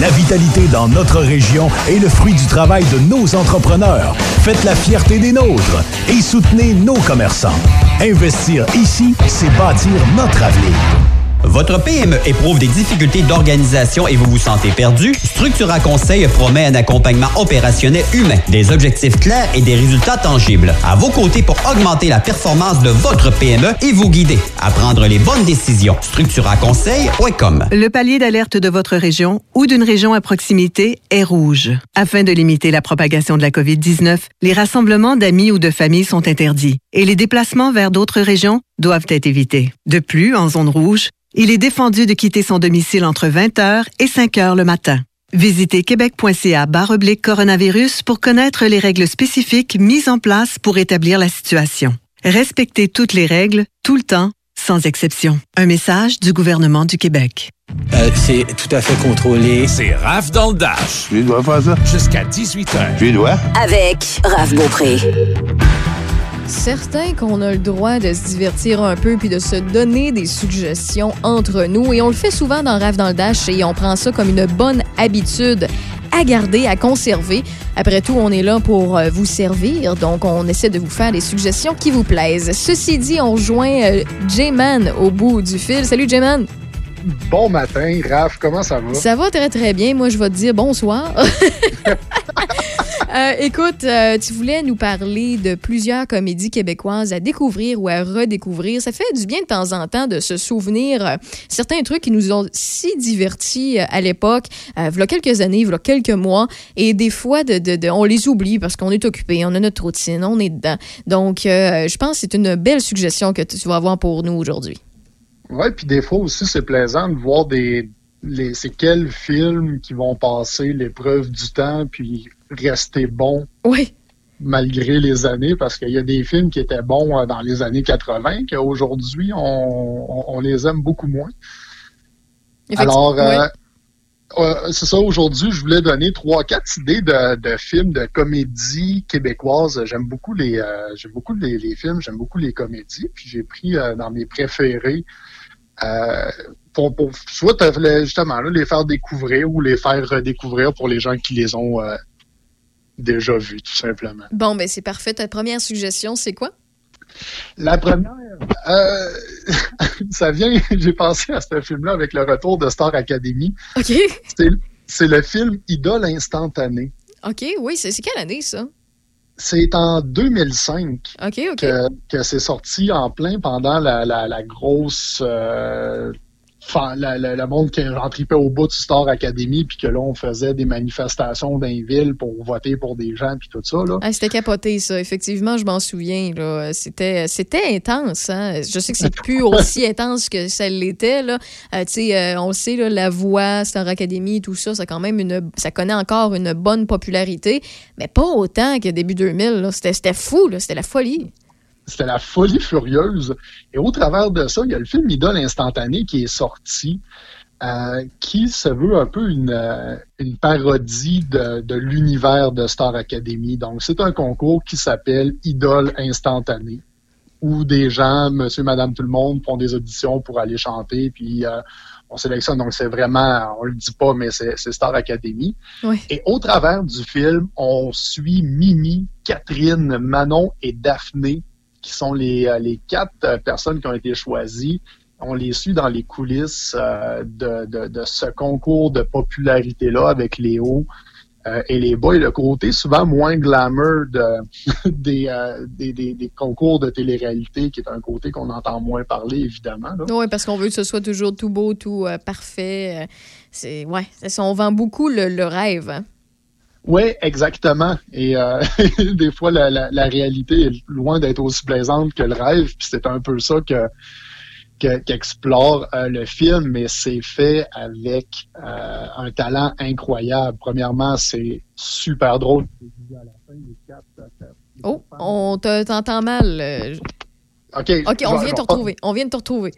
La vitalité dans notre région est le fruit du travail de nos entrepreneurs. Faites la fierté des nôtres et soutenez nos commerçants. Investir ici, c'est bâtir notre avenir. Votre PME éprouve des difficultés d'organisation et vous vous sentez perdu? Structura Conseil promet un accompagnement opérationnel humain, des objectifs clairs et des résultats tangibles. À vos côtés pour augmenter la performance de votre PME et vous guider à prendre les bonnes décisions. StructuraConseil.com Le palier d'alerte de votre région ou d'une région à proximité est rouge. Afin de limiter la propagation de la COVID-19, les rassemblements d'amis ou de familles sont interdits et les déplacements vers d'autres régions doivent être évités. De plus, en zone rouge, il est défendu de quitter son domicile entre 20h et 5h le matin. Visitez québec.ca oblique coronavirus pour connaître les règles spécifiques mises en place pour établir la situation. Respectez toutes les règles, tout le temps, sans exception. Un message du gouvernement du Québec. Euh, c'est tout à fait contrôlé. C'est Raph dans le Dash. Tu dois faire ça? Jusqu'à 18h. Tu dois? Avec Raph Beaupré. Certain qu'on a le droit de se divertir un peu puis de se donner des suggestions entre nous. Et on le fait souvent dans Rave dans le Dash et on prend ça comme une bonne habitude à garder, à conserver. Après tout, on est là pour euh, vous servir, donc on essaie de vous faire des suggestions qui vous plaisent. Ceci dit, on rejoint euh, J-Man au bout du fil. Salut J-Man! Bon matin, Raph, comment ça va? Ça va très très bien. Moi, je vais te dire bonsoir. Euh, écoute, euh, tu voulais nous parler de plusieurs comédies québécoises à découvrir ou à redécouvrir. Ça fait du bien de temps en temps de se souvenir euh, certains trucs qui nous ont si divertis à l'époque, a quelques années, a quelques mois, et des fois, on les oublie parce qu'on est occupé, on a notre routine, on est dedans. Donc, je pense que c'est une belle suggestion que tu vas avoir pour nous aujourd'hui. Ouais, puis des fois aussi, c'est plaisant de voir des. Les, c'est quels films qui vont passer l'épreuve du temps puis rester bons Oui. malgré les années, parce qu'il y a des films qui étaient bons euh, dans les années 80 qu'aujourd'hui, on, on, on les aime beaucoup moins. Alors, euh, euh, c'est ça, aujourd'hui, je voulais donner trois, quatre idées de, de films de comédie québécoises. J'aime beaucoup les euh, j'aime beaucoup les, les films, j'aime beaucoup les comédies. Puis j'ai pris euh, dans mes préférés euh, pour, pour soit justement là, les faire découvrir ou les faire redécouvrir pour les gens qui les ont euh, déjà vus, tout simplement. Bon, ben c'est parfait. Ta première suggestion, c'est quoi? La première, euh, ça vient, j'ai pensé à ce film-là avec le retour de Star Academy. OK. C'est, le film Idole instantanée. OK, oui, c'est c'est quelle année, ça? C'est en 2005 OK, OK. que, que c'est sorti en plein pendant la, la, la grosse euh, le monde qui en tripait au bout de Star Academy, puis que là, on faisait des manifestations dans les villes pour voter pour des gens, puis tout ça. Là. Ah, c'était capoté, ça. Effectivement, je m'en souviens. là. C'était, c'était intense. Hein? Je sais que c'est plus aussi intense que ça l'était. Là. Euh, euh, on le sait, là, la voix, Star Academy, tout ça, ça, quand même une, ça connaît encore une bonne popularité, mais pas autant que début 2000. là. C'était, c'était fou. là. C'était la folie. C'était la folie furieuse. Et au travers de ça, il y a le film Idole instantané qui est sorti, euh, qui se veut un peu une, euh, une parodie de, de l'univers de Star Academy. Donc, c'est un concours qui s'appelle Idole instantané, où des gens, monsieur, madame, tout le monde, font des auditions pour aller chanter, puis euh, on sélectionne. Donc, c'est vraiment, on le dit pas, mais c'est c'est Star Academy. Oui. Et au travers du film, on suit Mimi, Catherine, Manon et Daphné, qui sont les, euh, les quatre euh, personnes qui ont été choisies. On les suit dans les coulisses euh, de, de, ce concours de popularité-là avec les hauts et les bas. Et le côté souvent moins glamour de, des, des, des, concours de télé-réalité, qui est un côté qu'on entend moins parler, évidemment. Oui, parce qu'on veut que ce soit toujours tout beau, tout parfait. C'est, ouais, on vend beaucoup le, le rêve. hein. Oui, exactement. Et euh, des fois, la, la, la réalité est loin d'être aussi plaisante que le rêve. Puis c'est un peu ça que que- qu'explore euh, le film, mais c'est fait avec euh, un talent incroyable. Premièrement, c'est super drôle. Oh, on te- t'entend mal. OK. OK, on vient te retrouver. On vient de te retrouver.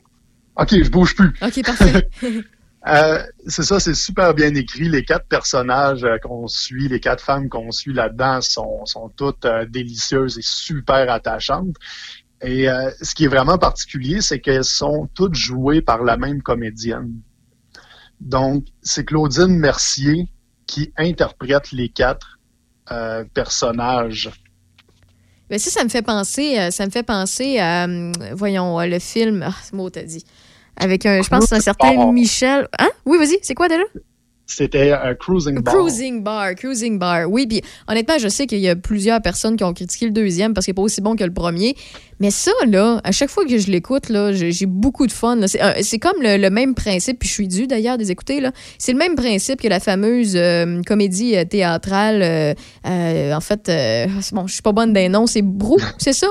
OK, je bouge plus. OK, parfait. Euh, c'est ça, c'est super bien écrit. Les quatre personnages euh, qu'on suit, les quatre femmes qu'on suit là-dedans sont, toutes euh, délicieuses et super attachantes. Et ce qui est vraiment particulier, c'est qu'elles sont toutes jouées par la même comédienne. Donc, c'est Claudine Mercier qui interprète les quatre personnages. Mais ça, ça me fait penser, ça me fait penser à, hum, voyons, le film, ah, ce mot t'as dit, avec un, je pense, un certain Bar. Michel. Hein? Oui, vas-y, c'est quoi déjà? C'était euh, Cruising Bar. Cruising Bar, Cruising Bar. Oui, puis honnêtement, je sais qu'il y a plusieurs personnes qui ont critiqué le deuxième parce qu'il n'est pas aussi bon que le premier. Mais ça, là, à chaque fois que je l'écoute, là, j'ai beaucoup de fun. là. C'est un- comme le, le même principe, puis je suis dû d'ailleurs des écouter, là. C'est le même principe que la fameuse euh, comédie euh, théâtrale. euh, euh, en fait, euh, bon, je suis pas bonne des noms, c'est Brou, c'est ça?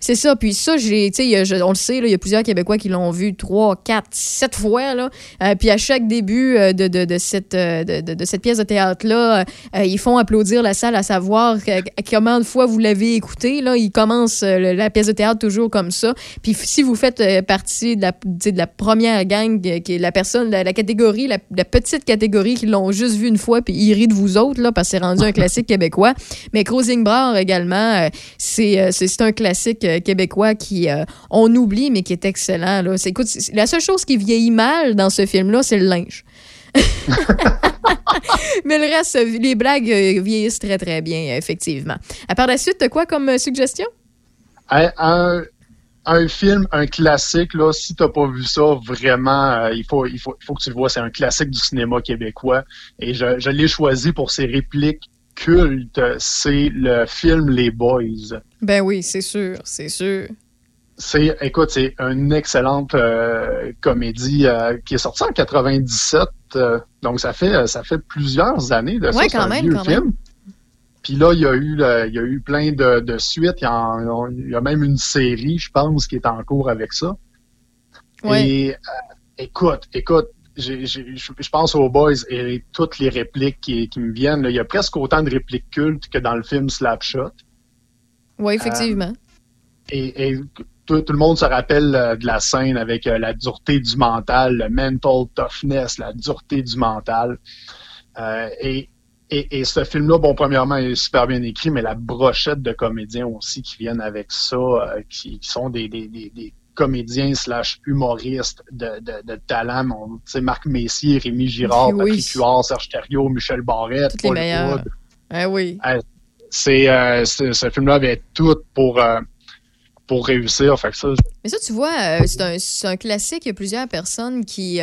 C'est ça. Puis ça, j'ai, on le sait, il y a plusieurs Québécois qui l'ont vu trois, quatre, sept fois. Là. Euh, puis à chaque début euh, de, de, de cette, euh, de, de- cette pièce de théâtre-là, euh, ils font applaudir la salle à savoir combien de fois vous l'avez écouté. Là. Ils commencent la pièce de théâtre toujours comme ça. Puis si vous faites partie de la, de la première gang, qui est la personne, la, la catégorie, la, la petite catégorie qui l'ont juste vu une fois, puis ils rient de vous autres, là, parce que c'est rendu un classique québécois. Mais Cruising Bar également, c'est c'est- c'est un classique euh, québécois qui euh, on oublie, mais qui est excellent. Là. Écoute, la seule chose qui vieillit mal dans ce film-là, c'est le linge. mais le reste, les blagues euh, vieillissent très, très bien, effectivement. À part la suite, quoi comme suggestion? Un, film, un classique, là, si t'as pas vu ça, vraiment, il, faut, il, faut, faut que tu le vois. C'est un classique du cinéma québécois. Et je l'ai choisi pour ses répliques cultes. C'est le film Les Boys. Ben oui, c'est sûr, c'est sûr. C'est, écoute, c'est une excellente euh, comédie euh, qui est sortie en 97. euh, donc ça fait ça fait plusieurs années de ça. Ouais, quand même, quand film. même. Puis là, il y a eu il y a eu plein de, de suites. Il y, en- il y a même une série, je pense, qui est en cours avec ça. Ouais. Et écoute, écoute, je pense aux Boys et toutes les répliques qui, qui me viennent. là, il y a presque autant de répliques cultes que dans le film Slapshot. Oui, effectivement. Et, et tout, tout le monde se rappelle euh, de la scène avec euh, la dureté du mental, le mental toughness, la dureté du mental. Euh, et, et, et ce film-là, bon, premièrement, il est super bien écrit, mais la brochette de comédiens aussi qui viennent avec ça, euh, qui, qui sont des, des, des, des comédiens slash humoristes de, de, de talent. On- Marc Messier, Rémi Girard, Oui. Patrick Huard, Serge Thériault, Michel Barrette, Toutes les Paul. Rudd. Ah oui. Euh, c'est euh, c'est- ce film-là avait tout pour euh, pour réussir. Fait que ça, Mais ça, tu vois, euh, c'est un, c'est un classique. Il y a plusieurs personnes qui,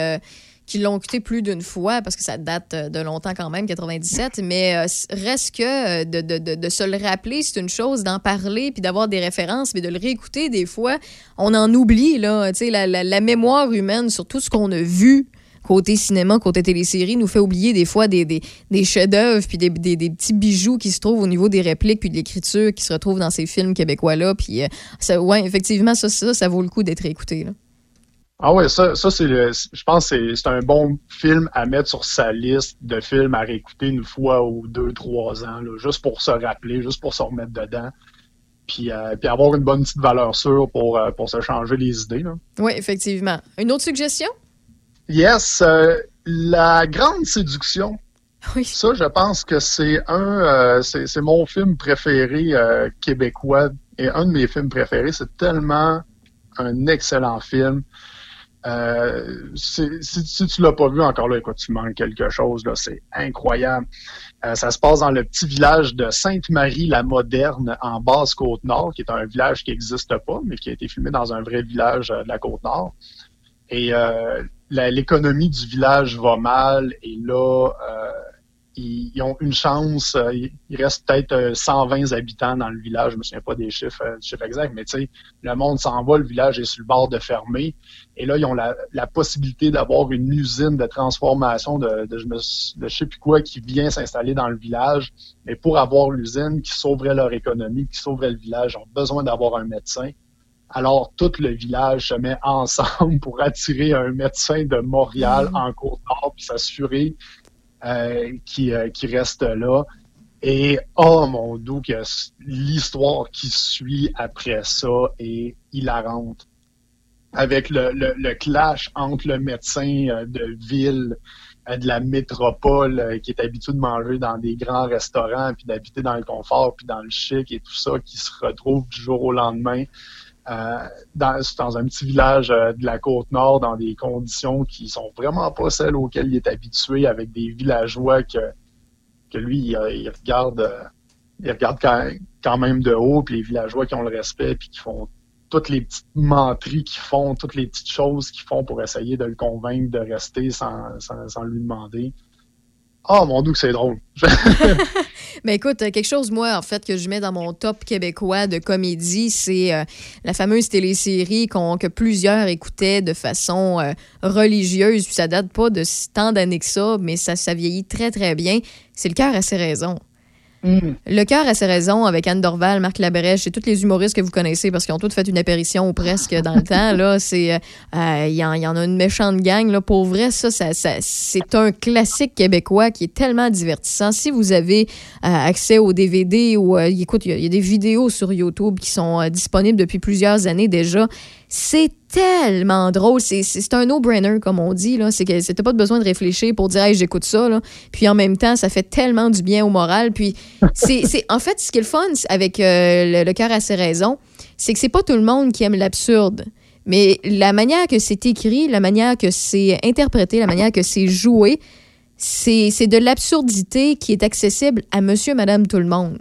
qui l'ont écouté plus d'une fois, parce que ça date euh, de longtemps quand même, 97, mais euh, reste que euh, de, de- de- se le rappeler, c'est une chose, d'en parler, puis d'avoir des références, mais de le réécouter, des fois, on en oublie, là, tu sais, la, la- mémoire humaine sur tout ce qu'on a vu côté cinéma, côté télésérie, nous fait oublier des fois des, des, des chefs-d'œuvre puis des, des- des petits bijoux qui se trouvent au niveau des répliques puis de l'écriture qui se retrouvent dans ces films québécois-là. Puis, ouais, effectivement, ça, ça, ça vaut le coup d'être écouté. Là. Ah ouais, ça, ça c'est le, je pense que c'est- c'est un bon film à mettre sur sa liste de films à réécouter une fois ou deux, trois ans, là, juste pour se rappeler, juste pour se remettre dedans. Puis, euh, puis avoir une bonne petite valeur sûre pour, euh, pour se changer les idées. Là. Oui, effectivement. Une autre suggestion? Yes, euh, La Grande Séduction. Ça, je pense que c'est un, euh, c'est c'est mon film préféré euh, québécois et un de mes films préférés. C'est tellement un excellent film. Euh, si, si tu l'as pas vu encore là, écoute, tu manques quelque chose. Là, c'est incroyable. Euh, ça se passe dans le petit village de Sainte-Marie-la-Moderne en Basse-Côte-Nord, qui est un village qui n'existe pas, mais qui a été filmé dans un vrai village euh, de la Côte-Nord. Et l'économie du village va mal. Et là, ils, ils ont une chance. euh, il, reste peut-être euh, 120 habitants dans le village. Je me souviens pas des chiffres, euh, du chiffre exact, mais tu sais, le monde s'en va. Le village est sur le bord de fermer. Et là, ils ont la, la possibilité d'avoir une usine de transformation de, de, je me suis- de je sais plus quoi qui vient s'installer dans le village. Mais pour avoir l'usine qui sauverait leur économie, qui sauverait le village, ils ont besoin d'avoir un médecin. Alors, tout le village se met ensemble pour attirer un médecin de Montréal en Côte-Nord puis s'assurer euh, qu'il euh, qu'il reste là. Et, oh mon doux, que l'histoire qui suit après ça est hilarante. Avec le, le, clash entre le médecin euh, de ville, de la métropole, qui est habitué de manger dans des grands restaurants, puis d'habiter dans le confort, puis dans le chic et tout ça, qui se retrouve du jour au lendemain dans, dans un petit village euh, de la côte nord dans des conditions qui sont vraiment pas celles auxquelles il est habitué avec des villageois que, que lui il, euh, il regarde euh, il regarde quand, quand même de haut puis les villageois qui ont le respect puis qui font toutes les petites menteries qu'ils font toutes les petites choses qu'ils font pour essayer de le convaincre de rester sans, sans, sans lui demander. Oh mon dieu que c'est drôle Mais écoute, quelque chose, moi, en fait, que je mets dans mon top québécois de comédie, c'est euh, la fameuse télésérie qu'on- que plusieurs écoutaient de façon euh, religieuse. Puis ça date pas de tant d'années que ça, mais ça, ça vieillit très, très bien. C'est Le cœur à ses raisons. Le cœur a ses raisons avec Anne Dorval, Marc Labrèche et tous les humoristes que vous connaissez parce qu'ils ont tous fait une apparition ou presque dans le temps. Là, c'est euh, euh, il y, en- il y en a une méchante gang. Là, pour vrai, ça, ça, ça- c'est un classique québécois qui est tellement divertissant. Si vous avez euh, accès aux DVD ou euh, écoute, il y, a- il y a des vidéos sur YouTube qui sont disponibles depuis plusieurs années déjà. C'est tellement drôle. C'est- un no-brainer, comme on dit. là. C'est que c'était pas besoin de réfléchir pour dire hey, j'écoute ça. Là. Puis en même temps, ça fait tellement du bien au moral. Puis c'est c'est- en fait ce qui est le fun avec euh, le, le cœur à ses raisons, c'est que c'est pas tout le monde qui aime l'absurde. Mais la manière que c'est écrit, la manière que c'est interprété, la manière que c'est joué, c'est c'est de l'absurdité qui est accessible à monsieur, madame, tout le monde.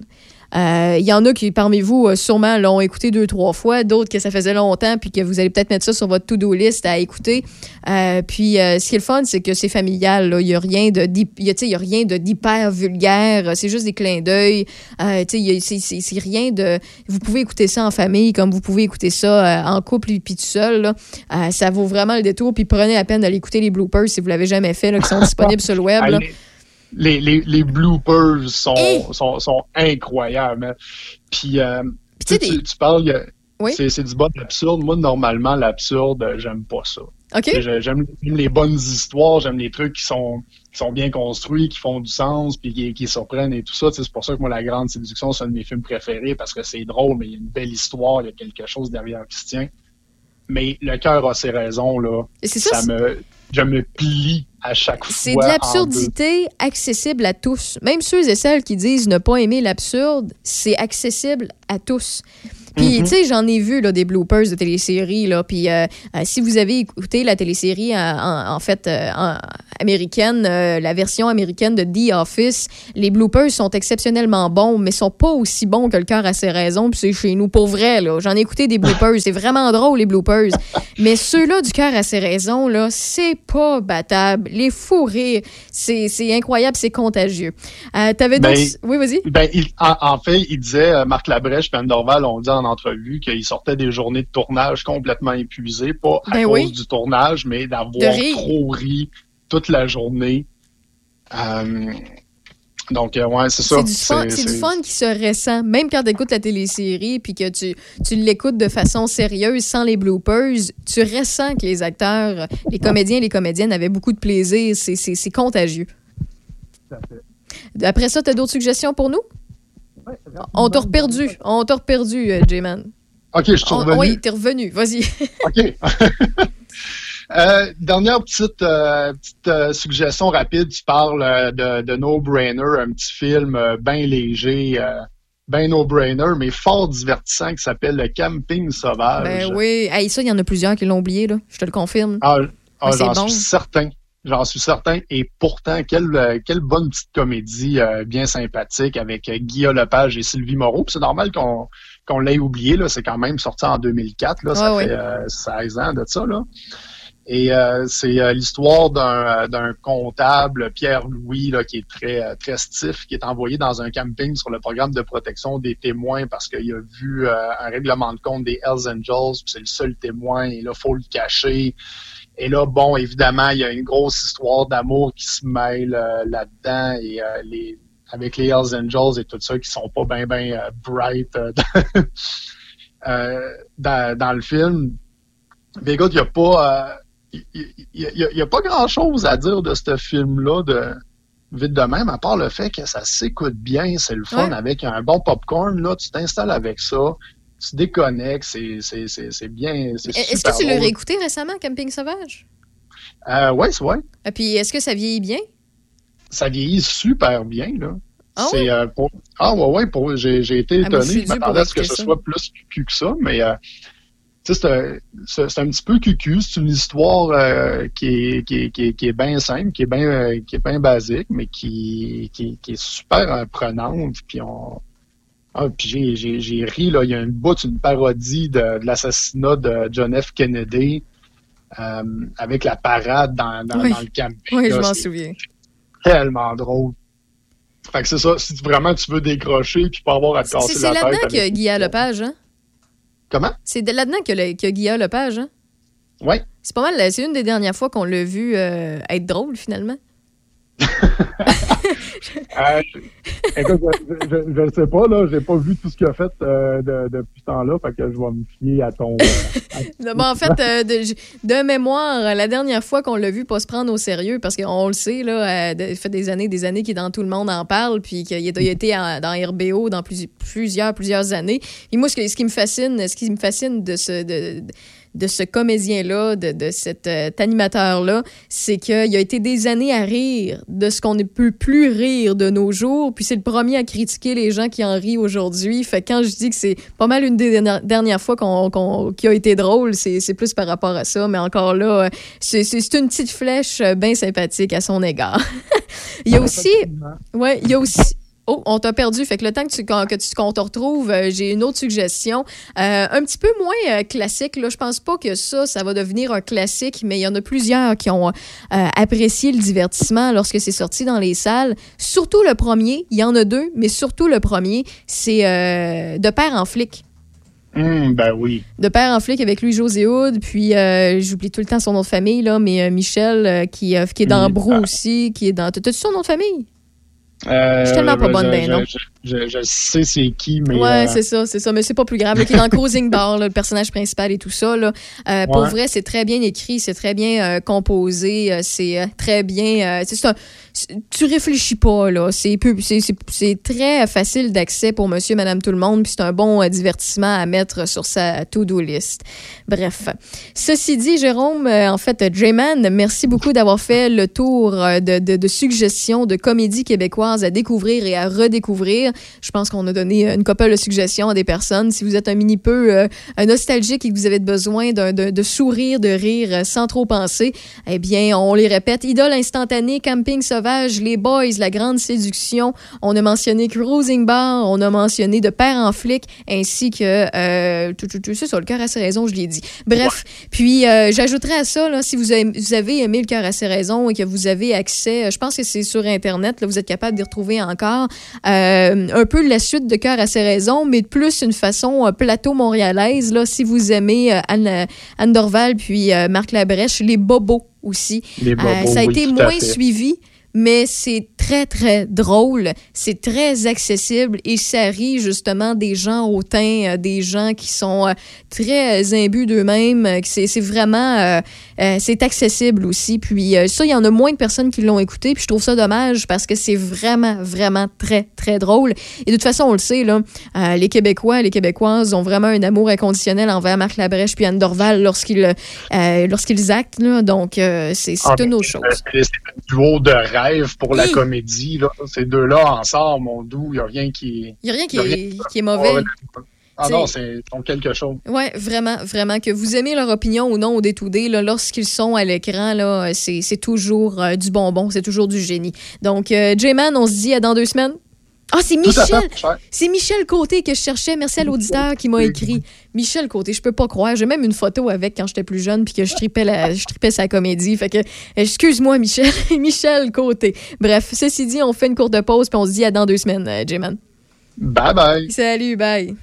Euh, Il y en a qui, parmi vous, euh, sûrement l'ont écouté deux, trois fois, d'autres que ça faisait longtemps, puis que vous allez peut-être mettre ça sur votre to-do list à écouter. Euh, puis, euh, ce qui est le fun, c'est que c'est familial. là. Il n'y a rien de y a, y rien de d'hyper vulgaire. C'est juste des clins d'œil. Euh, c'est- rien de. Vous pouvez écouter ça en famille, comme vous pouvez écouter ça euh, en couple puis tout seul. là. Euh, ça vaut vraiment le détour. Puis prenez la peine d'aller écouter les bloopers si vous l'avez jamais fait, là, qui sont disponibles sur le web. là. Les, les, les bloopers sont, sont, sont incroyables. Puis, euh, tu, parles, a- c'est, c'est du bon absurde. Moi, normalement, l'absurde, j'aime pas ça. J'aime, les bonnes histoires, j'aime les trucs qui sont, qui sont bien construits, qui font du sens, puis qui, qui surprennent et tout ça. C'est pour ça que moi, La Grande Séduction, c'est un de mes films préférés parce que c'est drôle, mais il y a une belle histoire, il y a quelque chose derrière qui se tient. Mais le cœur a ses raisons, là. Et c'est ça, c'est- me, je me plie à chaque fois. C'est de l'absurdité accessible à tous. Même ceux et celles qui disent ne pas aimer l'absurde, c'est accessible à tous. Puis, Mhm. tu sais, j'en ai vu là, des bloopers de téléséries. Là, puis, euh, euh, si vous avez écouté la télésérie, euh, en, en fait, euh, en- américaine, la version américaine de The Office, les bloopers sont exceptionnellement bons, mais sont pas aussi bons que le cœur à ses raisons. Puis, c'est chez nous. Pour vrai, là. J'en ai écouté des bloopers. c'est vraiment drôle, les bloopers. mais ceux-là du cœur à ses raisons, là, c'est pas battable. Les fous rires, c'est incroyable, c'est contagieux. Euh, T'avais Ben. Oui, vas-y. Ben, il- en, en fait, il disait, Marc Labrèche, Ben Dorval ont dit en entrevue qu'il sortait des journées de tournage complètement épuisés, pas à Ben cause oui. du tournage, mais d'avoir trop ri toute la journée. Euh, donc, euh, ouais, c'est ça. C'est du, fun, c'est du fun qui se ressent, même quand tu écoutes la télésérie puis que tu, tu l'écoutes de façon sérieuse, sans les bloopers, tu ressens que les acteurs, les comédiens et les comédiennes avaient beaucoup de plaisir. C'est, c'est, c'est contagieux. Après ça, tu as d'autres suggestions pour nous? On t'a reperdu. On t'a reperdu, euh, J-Man. OK, je suis On- revenu. Oui, t'es revenu. Vas-y. OK. Euh, dernière petite, euh, petite euh, suggestion rapide. Tu parles euh, de, de No Brainer, un petit film euh, bien léger, euh, bien No Brainer, mais fort divertissant qui s'appelle Le Camping Sauvage. ben oui. Hey, ça, il y en a plusieurs qui l'ont oublié, là. Je te le confirme. Ah, ah, j'en bon. suis certain. J'en suis certain. Et pourtant, quelle, quelle bonne petite comédie euh, bien sympathique avec euh, Guillaume Lepage et Sylvie Moreau. Puis C'est normal qu'on qu'on l'ait oublié. Là. C'est quand même sorti en 2004. Là. Ça Ouais, fait ouais. euh, 16 ans de ça. Là. Et euh, c'est euh, l'histoire d'un euh, d'un comptable, Pierre-Louis, là, qui est très, euh, très stiff, qui est envoyé dans un camping sur le programme de protection des témoins parce qu'il a vu euh, un règlement de compte des Hells Angels, puis c'est le seul témoin, et là, faut le cacher. Et là, bon, évidemment, il y a une grosse histoire d'amour qui se mêle euh, là-dedans et euh, les avec les Hells Angels et tout ça qui sont pas bien bien euh, bright dans, dans, dans le film. Mais écoute, il y a pas il y, y- y- y a pas grand chose à dire de ce film-là de vite de même, à part le fait que ça s'écoute bien, c'est le fun Ouais. avec un bon popcorn, là, tu t'installes avec ça, tu déconnectes, c'est, c'est, c'est, c'est bien, c'est Est-ce que tu l'as réécouté récemment, Camping Sauvage? Euh, ouais, c'est ouais. Et puis, est-ce que ça vieillit bien? Ça vieillit super bien, là. Ah c'est, euh, pour... ah ouais, ouais, pour... j'ai, j'ai été Ah, je étonné. je m'attendais à ce que ce soit plus cucu que ça, mais euh, c'est, un- c'est, c'est un petit peu cucu. C'est une histoire euh, qui, est, qui, est, qui, est, qui est bien simple, qui est bien qui est bien basique, mais qui, qui, est super prenante. Puis on. Ah, puis j'ai, ri, là. Il y a une bout, une parodie de, de l'assassinat de John F. Kennedy euh, avec la parade dans, dans, Oui. dans le camping. Oui, je m'en C'est souviens. tellement drôle. Fait que c'est ça, si vraiment tu veux décrocher puis pas avoir à te C'est casser c'est la tête. là-dedans qu'il y a avec- Guillaume Lepage, hein? Comment? C'est de là-dedans qu'il y a, le- a Guillaume Lepage, hein? Ouais. C'est pas mal, c'est une des dernières fois qu'on l'a vu euh, être drôle, finalement. Euh, je, le sais pas, là, j'ai pas vu tout ce qu'il a fait euh, de- depuis ce temps-là, fait que je vais me fier à ton. euh, en fait, de, mémoire, la dernière fois qu'on l'a vu pas se prendre au sérieux, parce qu'on le sait, là, fait des années, des années qu'il dans tout le monde en parle, puis qu'il a, été dans RBO dans plus- plusieurs, plusieurs années. Et moi, ce qui me fascine, ce qui me fascine de ce, de, de ce comédien-là, de, de cet euh, animateur-là, c'est qu'il a été des années à rire de ce qu'on ne peut plus rire de nos jours, puis c'est le premier à critiquer les gens qui en rient aujourd'hui. Fait quand je dis que c'est pas mal une des dernières- fois qu'on, qu'on- qui a été drôle, c'est, c'est plus par rapport à ça, mais encore là, euh, c'est, c'est, une petite flèche euh, bien sympathique à son égard. il y a aussi... Ouais, il y a aussi... Oh, on t'a perdu. Fait que le temps que tu, qu'on- que tu, qu'on te retrouve, euh, j'ai une autre suggestion. Euh, un petit peu moins euh, classique. Là. Je pense pas que ça, ça va devenir un classique, mais il y en a plusieurs qui ont apprécié le divertissement lorsque c'est sorti dans les salles. Surtout le premier. Il y en a deux, mais surtout le premier. C'est De père en flic. hum, ben oui. De père en flic avec lui, José Hood, puis euh, j'oublie tout le temps son nom de famille, là, mais euh, Michel, euh, qui, qui est dans Mm, Brou ah. aussi, qui est dans... T'as-tu son nom de famille? Euh, Je suis tellement pas je- bonne d'un nom. Je, je, je sais c'est qui, mais. Ouais, euh, c'est ça, c'est ça. Mais c'est pas plus grave. qui est dans Cruising Bar, là, le personnage principal et tout ça. Là. Euh, Pour vrai, c'est très bien écrit, c'est très bien euh, composé, c'est très bien. c'est un, tu, réfléchis pas, là. C'est très facile d'accès pour monsieur, madame, tout le monde, puis c'est un bon divertissement à mettre sur sa to-do list. Bref. Ceci dit, Jérôme, en fait, J-Man, merci beaucoup d'avoir fait le tour de, de- de suggestions de comédies québécoises à découvrir et à redécouvrir. Je pense qu'on a donné une couple de suggestions à des personnes. Si vous êtes un mini peu euh, nostalgique et que vous avez besoin d'un- de, de sourire, de rire euh, sans trop penser, eh bien, on les répète. Idole instantanée, Camping sauvage, Les Boys, La Grande Séduction. On a mentionné Cruising Bar, on a mentionné De Père en flic, ainsi que... Euh, tout, tout, tout, c'est ça, Le cœur à ses raisons, je l'ai dit. Bref, puis euh, j'ajouterais à ça, là, si vous avez, vous avez aimé Le cœur à ses raisons et que vous avez accès, euh, je pense que c'est sur Internet, là, vous êtes capable d'y retrouver encore euh, un peu la suite de cœur à ses raisons, mais plus une façon euh, plateau montréalaise, là, si vous aimez euh, Anne, euh, Anne Dorval puis euh, Marc Labrèche, Les Bobos aussi. Les Bobos, Euh, ça a oui, été moins suivi, mais c'est très, très drôle. C'est très accessible et ça rit justement des gens hautains, euh, des gens qui sont euh, très imbus d'eux-mêmes. C'est c'est vraiment... euh, euh, c'est accessible aussi. Puis euh, ça, il y en a moins de personnes qui l'ont écouté. Puis je trouve ça dommage parce que c'est vraiment, vraiment très, très drôle. Et de toute façon, on le sait, là, euh, les Québécois, les Québécoises ont vraiment un amour inconditionnel envers Marc Labrèche puis Anne Dorval lorsqu'ils lorsqu'ils actent. Là. Donc, c'est Ah, une autre chose. C'est un duo de rêve pour la Oui. Comédie. Là. Ces deux-là ensemble, mon doux, il n'y a rien qui. Il n'y a rien qui y a est, qui est mauvais. Ah T'sais- non, c'est quelque chose. Ouais, vraiment, vraiment. Que vous aimez leur opinion ou non au D2D, là, lorsqu'ils sont à l'écran, là, c'est toujours euh, du bonbon, c'est toujours du génie. Donc, euh, J-Man, on se dit à dans deux semaines. Ah, c'est Michel! C'est Michel Côté que je cherchais. Merci à l'auditeur qui m'a écrit. Michel Côté, je peux pas croire. J'ai même une photo avec quand j'étais plus jeune puis que je tripais, la, je tripais sa comédie. Fait que, euh, excuse-moi, Michel. Michel Côté. Bref, ceci dit, on fait une courte pause puis on se dit à dans deux semaines, euh, J-Man. Bye bye. Salut, bye.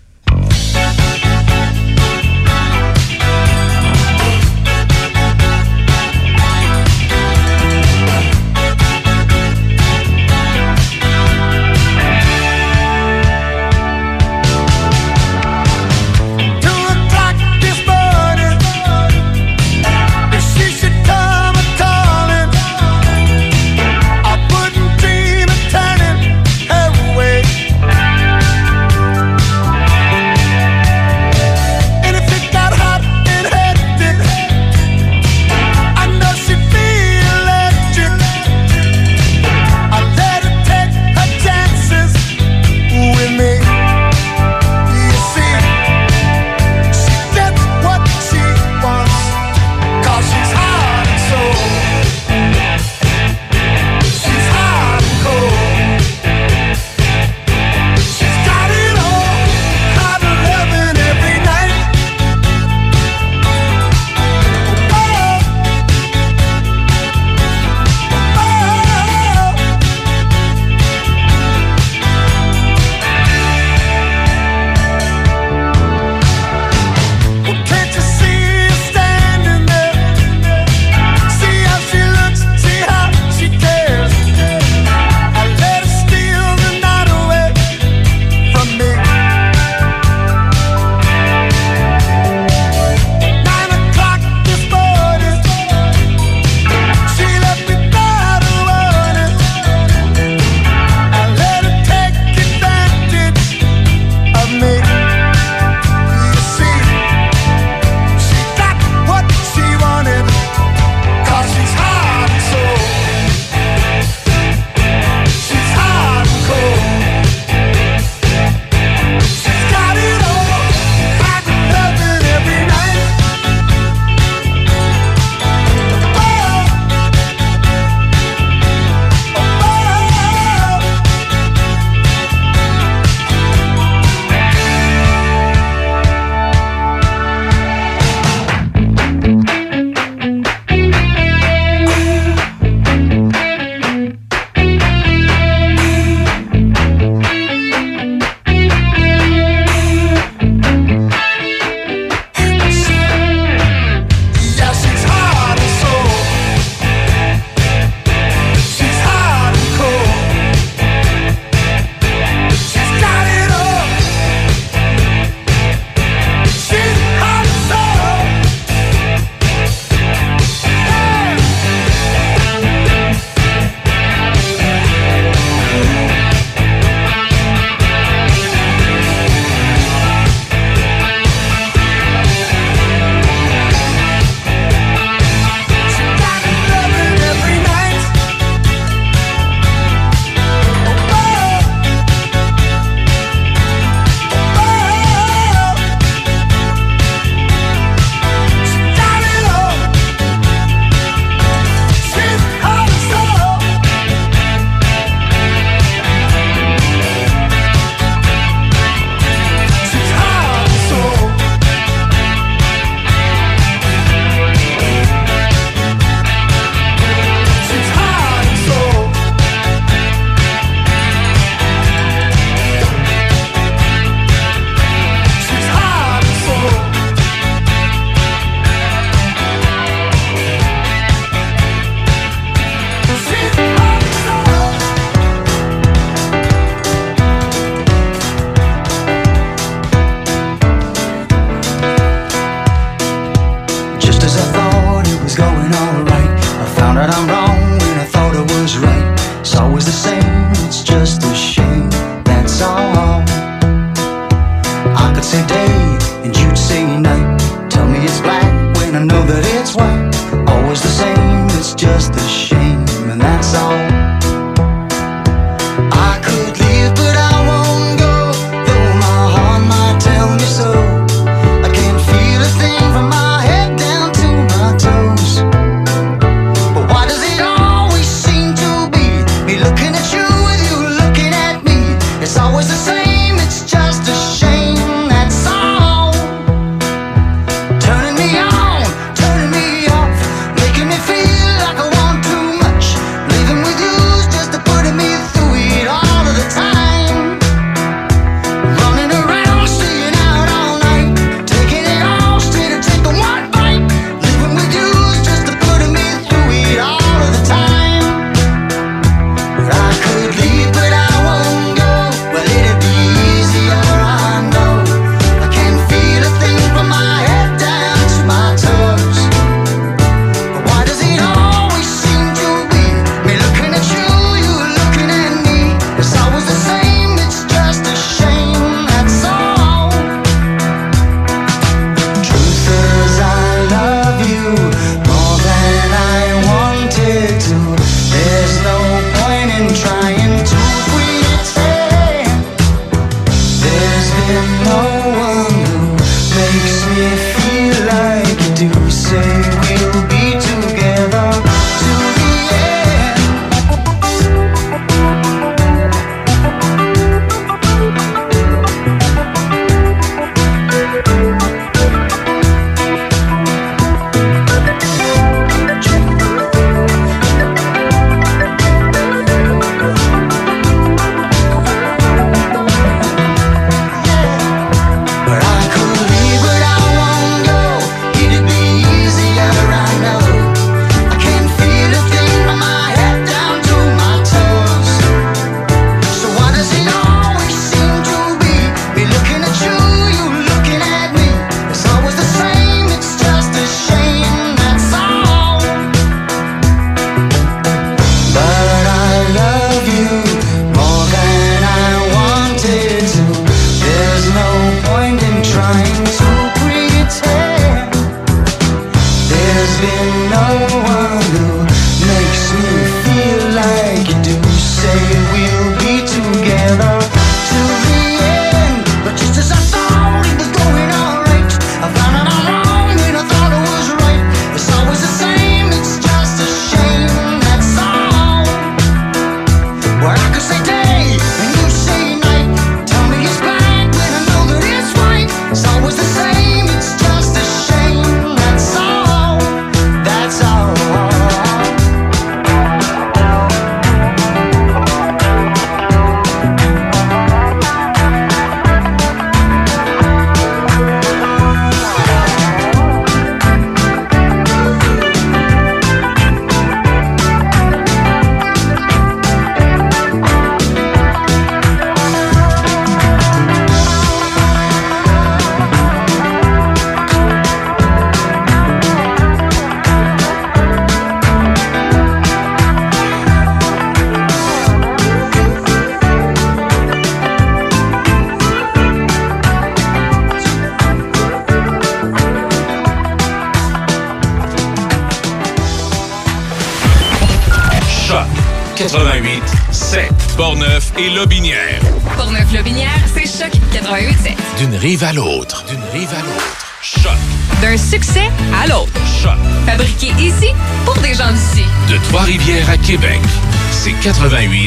88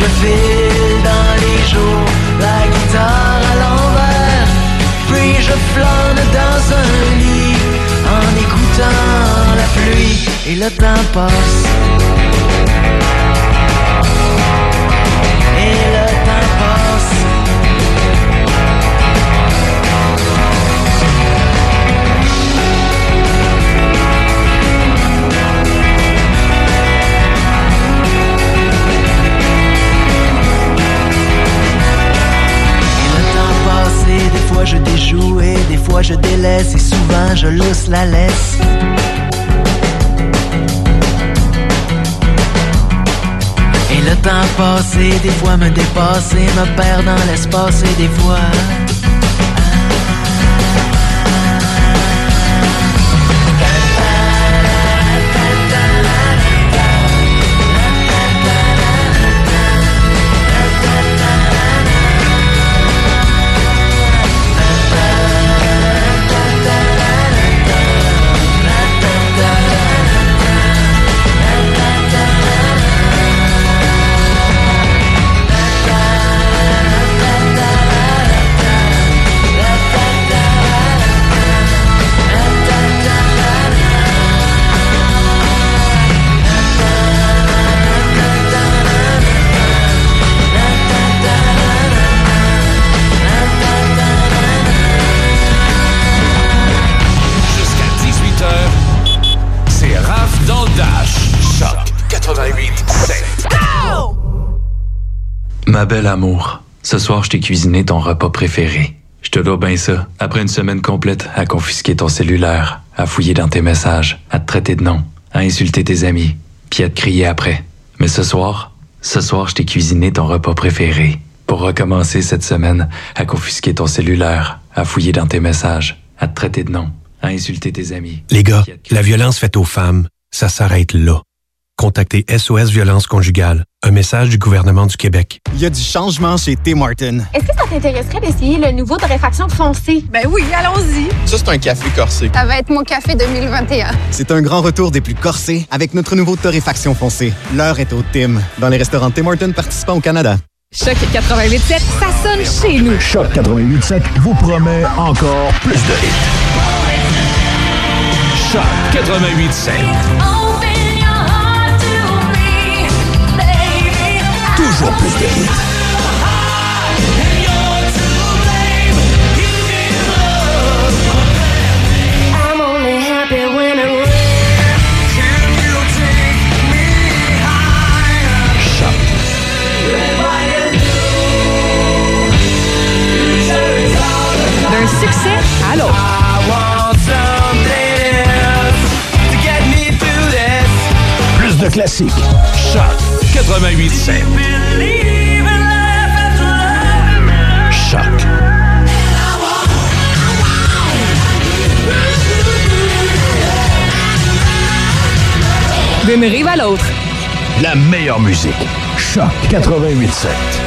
Je file dans les jours, la guitare à l'envers. Puis je flâne dans un lit en écoutant la pluie et le temps passe. Je délaisse et souvent je lousse la laisse. Et le temps passé, des fois me dépasse et me perd dans l'espace et des fois. Ma belle amour, ce soir, je t'ai cuisiné ton repas préféré. Je te dois bien ça. Après une semaine complète à confisquer ton cellulaire, à fouiller dans tes messages, à te traiter de nom, à insulter tes amis, puis à te crier après. Mais ce soir, ce soir, je t'ai cuisiné ton repas préféré. Pour recommencer cette semaine à confisquer ton cellulaire, à fouiller dans tes messages, à te traiter de nom, à insulter tes amis. Les gars, la violence faite aux femmes, ça s'arrête là. Contactez SOS Violence Conjugale, un message du gouvernement du Québec. Il y a du changement chez Tim Martin. Est-ce que ça t'intéresserait d'essayer le nouveau de réfaction foncé? Ben oui, allons-y. Ça, c'est un café corsé. Ça va être mon café 2021. C'est un grand retour des plus corsés avec notre nouveau torréfaction foncé. L'heure est au Tim, dans les restaurants Tim Martin participants au Canada. Choc 88.7, ça sonne chez nous. Choc 88.7 vous promet encore plus de hits. Choc 88.7. Toujours plus de hits. I'm only happy when it D'un succès à l'autre. Plus de classiques. Choc 88.7. D'une rive à l'autre. La meilleure musique. Choc 88.7.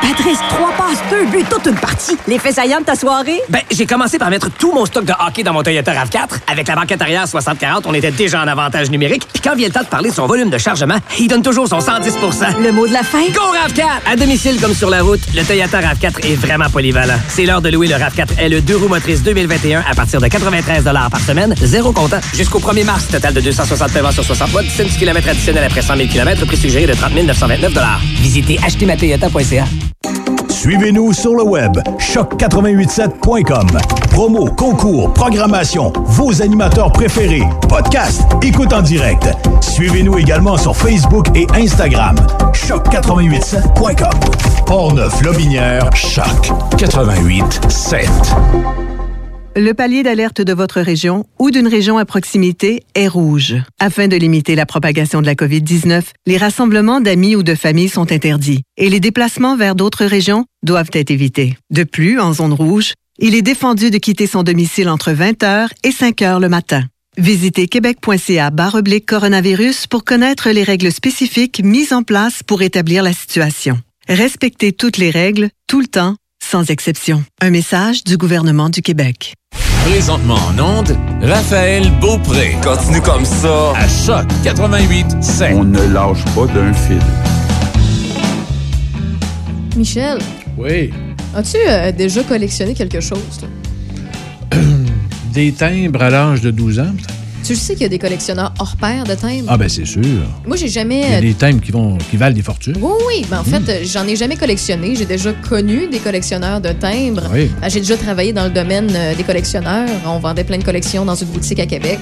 Patrice, trois passes, deux buts, toute une partie. L'effet saillant de ta soirée? Ben, j'ai commencé par mettre tout mon stock de hockey dans mon Toyota RAV4. Avec la banquette arrière 60-40, on était déjà en avantage numérique. Puis quand vient le temps de parler de son volume de chargement, il donne toujours son 110% Le mot de la fin? Go RAV4! À domicile comme sur la route, le Toyota RAV4 est vraiment polyvalent. C'est l'heure de louer le RAV4 LE 2 roues motrices 2021 à partir de 93 par semaine, zéro comptant. Jusqu'au 1er mars, total de 260 paiements sur 60 mois, 17 km additionnels après 100 000 km, prix suggéré de 30 929 Visitez achetermatoyota.ca. Suivez-nous sur le web choc887.com. Promo, concours, programmation, vos animateurs préférés, podcast, écoute en direct. Suivez-nous également sur Facebook et Instagram. choc887.com. Portneuf Lobinière, Choc 88.7. Le palier d'alerte de votre région ou d'une région à proximité est rouge. Afin de limiter la propagation de la COVID-19, les rassemblements d'amis ou de familles sont interdits et les déplacements vers d'autres régions doivent être évités. De plus, en zone rouge, il est défendu de quitter son domicile entre 20h et 5h le matin. Visitez québec.ca oblique coronavirus pour connaître les règles spécifiques mises en place pour établir la situation. Respectez toutes les règles, tout le temps, sans exception. Un message du gouvernement du Québec. Présentement en onde, Raphaël Beaupré. Continue comme ça. À Choc 88 7. On ne lâche pas d'un fil. Michel, Oui. as-tu euh, déjà collectionné quelque chose? toi? Des timbres à l'âge de 12 ans, peut-être? Tu sais qu'il y a des collectionneurs hors pair de timbres? Ah, ben c'est sûr. Moi, j'ai jamais. Il y a des timbres qui, vont, qui valent des fortunes. Oui, oui. Ben, en fait, euh, j'en ai jamais collectionné. J'ai déjà connu des collectionneurs de timbres. Oui. Euh, J'ai déjà travaillé dans le domaine euh, des collectionneurs. On vendait plein de collections dans une boutique à Québec.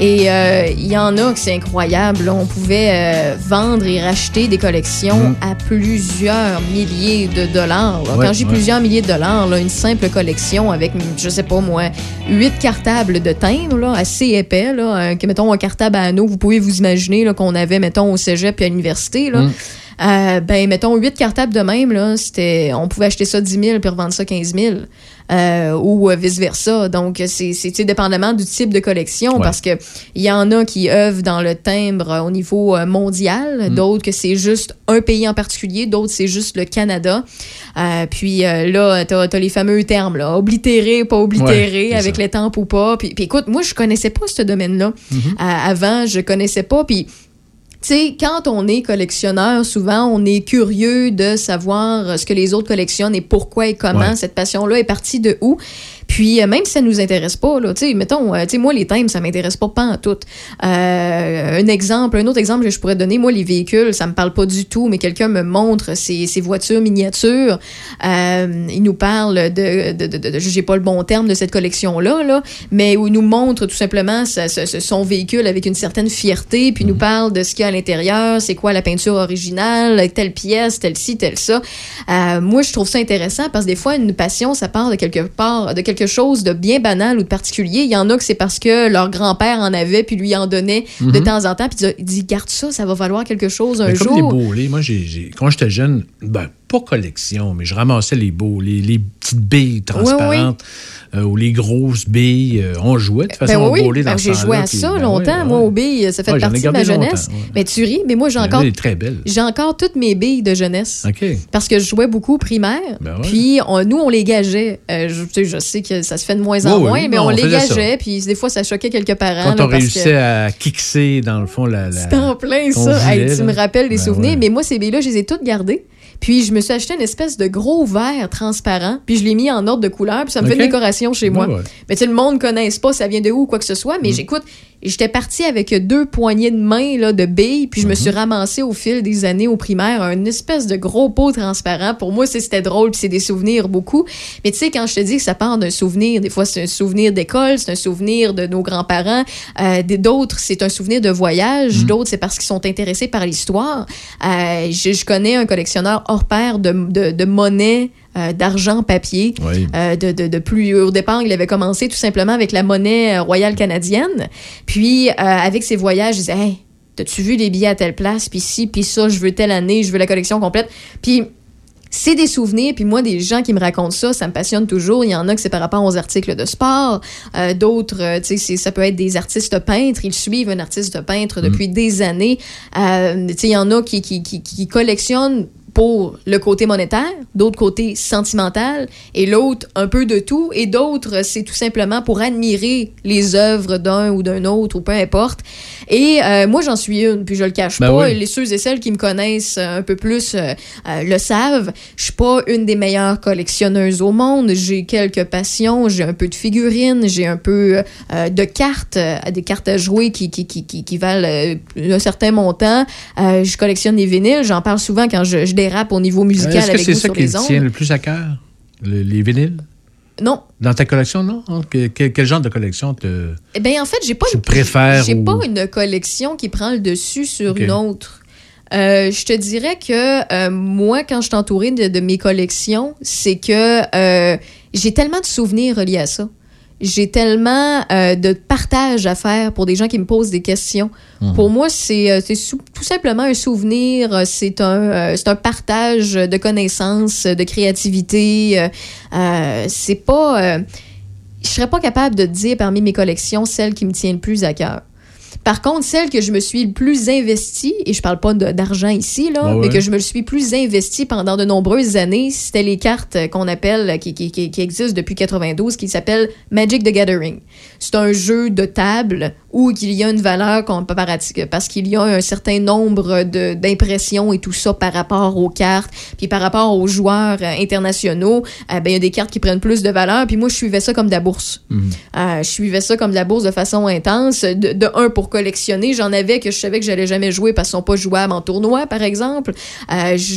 Et euh, il y en a que c'est incroyable. On pouvait euh, vendre et racheter des collections à plusieurs milliers de dollars. Ouais, Quand j'ai ouais. plusieurs milliers de dollars, là, une simple collection avec, je sais pas moi, huit cartables de timbres là, assez épais, un- que, mettons un cartable à anneau, vous pouvez vous imaginer qu'on avait, mettons, au cégep et à l'université. Mm. Euh, ben, mettons, 8 cartables de même, là, c'était, on pouvait acheter ça 10 000 puis revendre ça 15 000. euh, ou euh, vice-versa. Donc, c'est, dépendamment du type de collection, Ouais. parce que il y en a qui œuvrent dans le timbre au niveau mondial, Mm. d'autres que c'est juste un pays en particulier, d'autres c'est juste le Canada. Euh, puis euh, là, t'as, t'as les fameux termes, là, oblitéré, pas oblitéré, Ouais, avec ça. les tempes ou pas. Puis, puis écoute, moi, je connaissais pas ce domaine-là. Mhm. Euh, avant, je connaissais pas. Puis sais, quand on est collectionneur, souvent, on est curieux de savoir ce que les autres collectionnent et pourquoi et comment Ouais. cette passion-là est partie de où. Puis, euh, même si ça nous intéresse pas, là, tu sais, mettons, euh, tu sais, moi, les thèmes, ça m'intéresse pas, pas en tout. Euh, un exemple, un autre exemple que je pourrais donner, moi, les véhicules, ça me parle pas du tout, mais quelqu'un me montre ces voitures miniatures. Euh, il nous parle de, de, de, de- de- j'ai pas le bon terme de cette collection-là, là, mais où il nous montre tout simplement sa- sa- sa- son véhicule avec une certaine fierté, puis il nous parle de ce qu'il y a à l'intérieur, c'est quoi la peinture originale, telle pièce, telle ci, telle ça. Moi, je trouve ça intéressant parce que des fois, une passion, ça part de quelque part, de quelque chose de bien banal ou de particulier. Il y en a que c'est parce que leur grand-père en avait, puis lui en donnait de Mhm. temps en temps, puis il dit- garde ça, ça va valoir quelque chose un Mais comme jour. les bolets, moi, j'ai- quand j'étais jeune, ben, pas collection, mais je ramassais les beaux, les, les petites billes transparentes euh, ou les grosses billes. euh, on jouait de toute Ben façon oui, au oui. bolé dans Ben, j'ai joué à puis- ça ben longtemps. ouais, Moi, aux billes, ça fait Ouais, partie de ma jeunesse. ouais. Mais tu ris, mais moi, j'ai encore. très belles. J'ai encore toutes mes billes de jeunesse. OK. Parce que je jouais beaucoup au primaire. Ben. Puis on- nous, on les gageait. Euh, je, tu sais, je sais que ça se fait de moins en moins, mais Non, on, on les ça. gageait. Puis des fois, ça choquait quelques parents. Quand là, on parce réussissait que- à kickser, dans le fond, la. la C'était en plein, ça. Tu me rappelles des Ben souvenirs. Mais moi, ces billes-là, je les ai toutes gardées. Puis je me suis acheté une espèce de gros verre transparent. Puis je l'ai mis en ordre de couleur. Puis ça me fait une décoration chez moi. Ouais, ouais. Mais tu sais, le monde ne connaisse pas ça vient de où ou quoi que ce soit. Mm. Mais j'écoute, j'étais partie avec deux poignées de main là, de billes. Puis je me suis ramassée au fil des années au primaire un espèce de gros pot transparent. Pour moi, c'était drôle. Puis c'est des souvenirs beaucoup. Mais tu sais, quand je te dis que ça part d'un souvenir, des fois c'est un souvenir d'école, c'est un souvenir de nos grands-parents. Euh, D'autres, c'est un souvenir de voyage. Mm. D'autres, c'est parce qu'ils sont intéressés par l'histoire. Euh, je, je connais un collectionneur hors pair de, de, de monnaie. Euh, d'argent papier Oui. euh, de, de, de plus au départ il avait commencé tout simplement avec la monnaie euh, royale canadienne puis avec ses voyages il disait hey t'as-tu vu les billets à telle place? Puis ci puis ça je veux telle année je veux la collection complète puis c'est des souvenirs, puis moi, des gens qui me racontent ça, ça me passionne toujours. Il y en a que c'est par rapport aux articles de sport, euh, d'autres, euh, tu sais, ça peut être des artistes peintres. Ils suivent un artiste peintre depuis des années. Euh, tu sais, il y en a qui, qui, qui, qui collectionnent pour le côté monétaire, d'autres côté sentimental, et l'autre un peu de tout, et d'autres c'est tout simplement pour admirer les œuvres d'un ou d'un autre ou peu importe. Et euh, moi j'en suis une, puis je le cache Ben pas. oui. Les ceux et celles qui me connaissent un peu plus euh, euh, le savent. Je suis pas une des meilleures collectionneuses au monde. J'ai quelques passions, j'ai un peu de figurines, j'ai un peu de cartes, des cartes à jouer qui qui, qui, qui, qui valent un certain montant. Je collectionne des vinyles. J'en parle souvent quand je, je dérape au niveau musical Est-ce que c'est ça qui tient le plus à cœur? Le- les vinyles? Non. Dans ta collection, non? Hein? Que- que- quel genre de collection te... Eh bien, en fait, j'ai pas, une- préfères ou- pas une collection qui prend le dessus sur une autre. Euh, je te dirais que euh, moi, quand je suis entourée de, de mes collections, c'est que euh, j'ai tellement de souvenirs reliés à ça. J'ai tellement euh, de partage à faire pour des gens qui me posent des questions. Mhm. Pour moi, c'est euh, tout simplement un souvenir, euh, c'est un, euh, un partage de connaissances, de créativité. euh, c'est pas. je serais pas capable de dire parmi mes collections celle qui me tient le plus à cœur. Par contre, celle que je me suis le plus investie, et je parle pas d'argent ici, là, Ouais, mais que je me le suis plus investie pendant de nombreuses années, c'était les cartes qu'on appelle, qui, qui, qui, qui existent depuis 92, qui s'appelle Magic the Gathering. C'est un jeu de table où il y a une valeur comparative, parce qu'il y a un certain nombre d'impressions et tout ça par rapport aux cartes, puis par rapport aux joueurs euh, internationaux, euh, ben, il y a des cartes qui prennent plus de valeur, puis moi, je suivais ça comme de la bourse. Euh, je suivais ça comme de la bourse de façon intense. De, de un, pour collectionner, j'en avais que je savais que j'allais jamais jouer parce qu'ils sont pas jouables en tournoi, par exemple.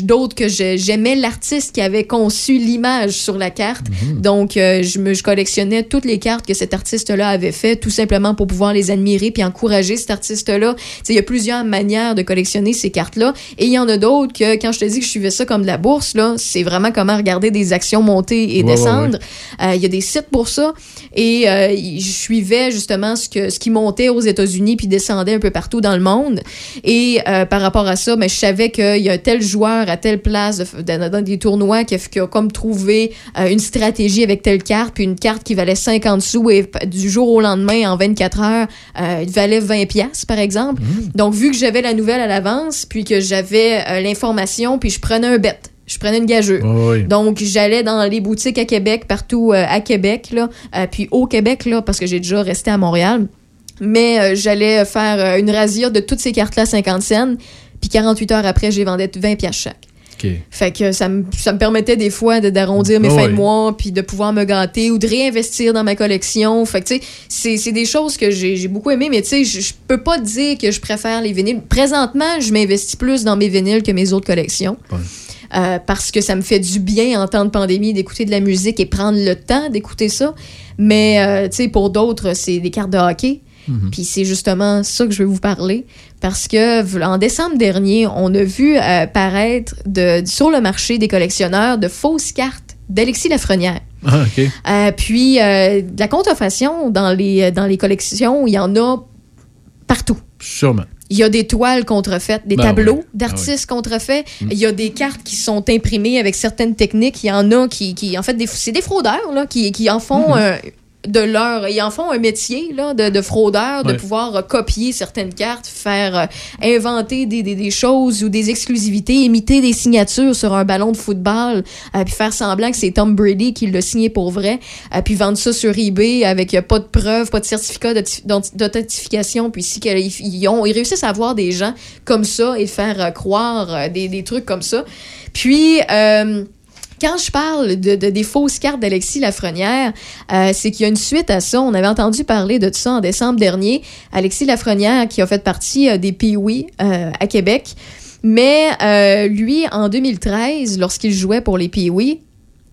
D'autres que j'aimais l'artiste qui avait conçu l'image sur la carte. Donc, euh, je, me, je collectionnais toutes les cartes que cet artiste-là avait fait, tout simplement pour pouvoir les admirer puis encourager cet artiste-là. Il y a plusieurs manières de collectionner ces cartes-là. Et il y en a d'autres que, quand je te dis que je suivais ça comme de la bourse, là, c'est vraiment comment regarder des actions monter et Ouais, ouais, descendre. Euh, Il y a des sites pour ça. Et euh, je suivais justement ce, que, ce qui montait aux États-Unis puis descendait un peu partout dans le monde. Et euh, par rapport à ça, ben, je savais qu'il y a tel joueur à telle place de- dans, dans des tournois qui a, qui a comme trouvé une stratégie avec telle carte, puis une carte qui valait 50 sous et du jour au lendemain, en 24 heures, euh, il valait 20 pièces par exemple. Donc, vu que j'avais la nouvelle à l'avance, puis que j'avais euh, l'information, puis je prenais un bet. Je prenais une gageure. Donc, j'allais dans les boutiques à Québec, partout euh, à Québec, là, euh, puis au Québec, là, parce que j'ai déjà resté à Montréal. Mais euh, j'allais faire une razzia de toutes ces cartes-là à 50 cents, puis 48 heures après, j'ai vendais 20 pièces chaque. Fait que ça me, ça me permettait des fois de- d'arrondir mes Ah fins de mois, puis de pouvoir me gâter ou de réinvestir dans ma collection. Fait que, tu sais, c'est- des choses que j'ai beaucoup aimé, mais tu sais, je peux pas dire que je préfère les vinyles. Présentement, je m'investis plus dans mes vinyles que mes autres collections. Euh, parce que ça me fait du bien en temps de pandémie d'écouter de la musique et prendre le temps d'écouter ça. Mais, euh, tu sais, pour d'autres, c'est des cartes de hockey. Mhm. Puis c'est justement ça que je vais vous parler. Parce que en décembre dernier, on a vu euh, paraître de, sur le marché des collectionneurs de fausses cartes d'Alexis Lafrenière. Ah, OK. Euh, puis euh, de la contrefaçon dans les, dans les collections, il y en a partout. Sûrement. Il y a des toiles contrefaites, des Ben tableaux d'artistes contrefaits. Mm. Il y a des cartes qui sont imprimées avec certaines techniques. Il y en a qui, qui en fait, c'est des fraudeurs là, qui, qui en font Mhm. euh, de leur, ils en font un métier là, de, de fraudeur, de pouvoir euh, copier certaines cartes, faire euh, inventer des, des, des choses ou des exclusivités, imiter des signatures sur un ballon de football, euh, puis faire semblant que c'est Tom Brady qui l'a signé pour vrai, puis vendre ça sur eBay avec pas de preuves, pas de certificat d'authenti- d'authenti- d'authentification, puis si qu'ils- ils, ont, ils réussissent à avoir des gens comme ça et faire croire des, des trucs comme ça. Puis euh, quand je parle de, de- des fausses cartes d'Alexis Lafrenière, euh, c'est qu'il y a une suite à ça. On avait entendu parler de ça en décembre dernier. Alexis Lafrenière, qui a fait partie euh, des Pee-Wee euh, à Québec. Mais lui, en 2013, lorsqu'il jouait pour les Pee-Wee,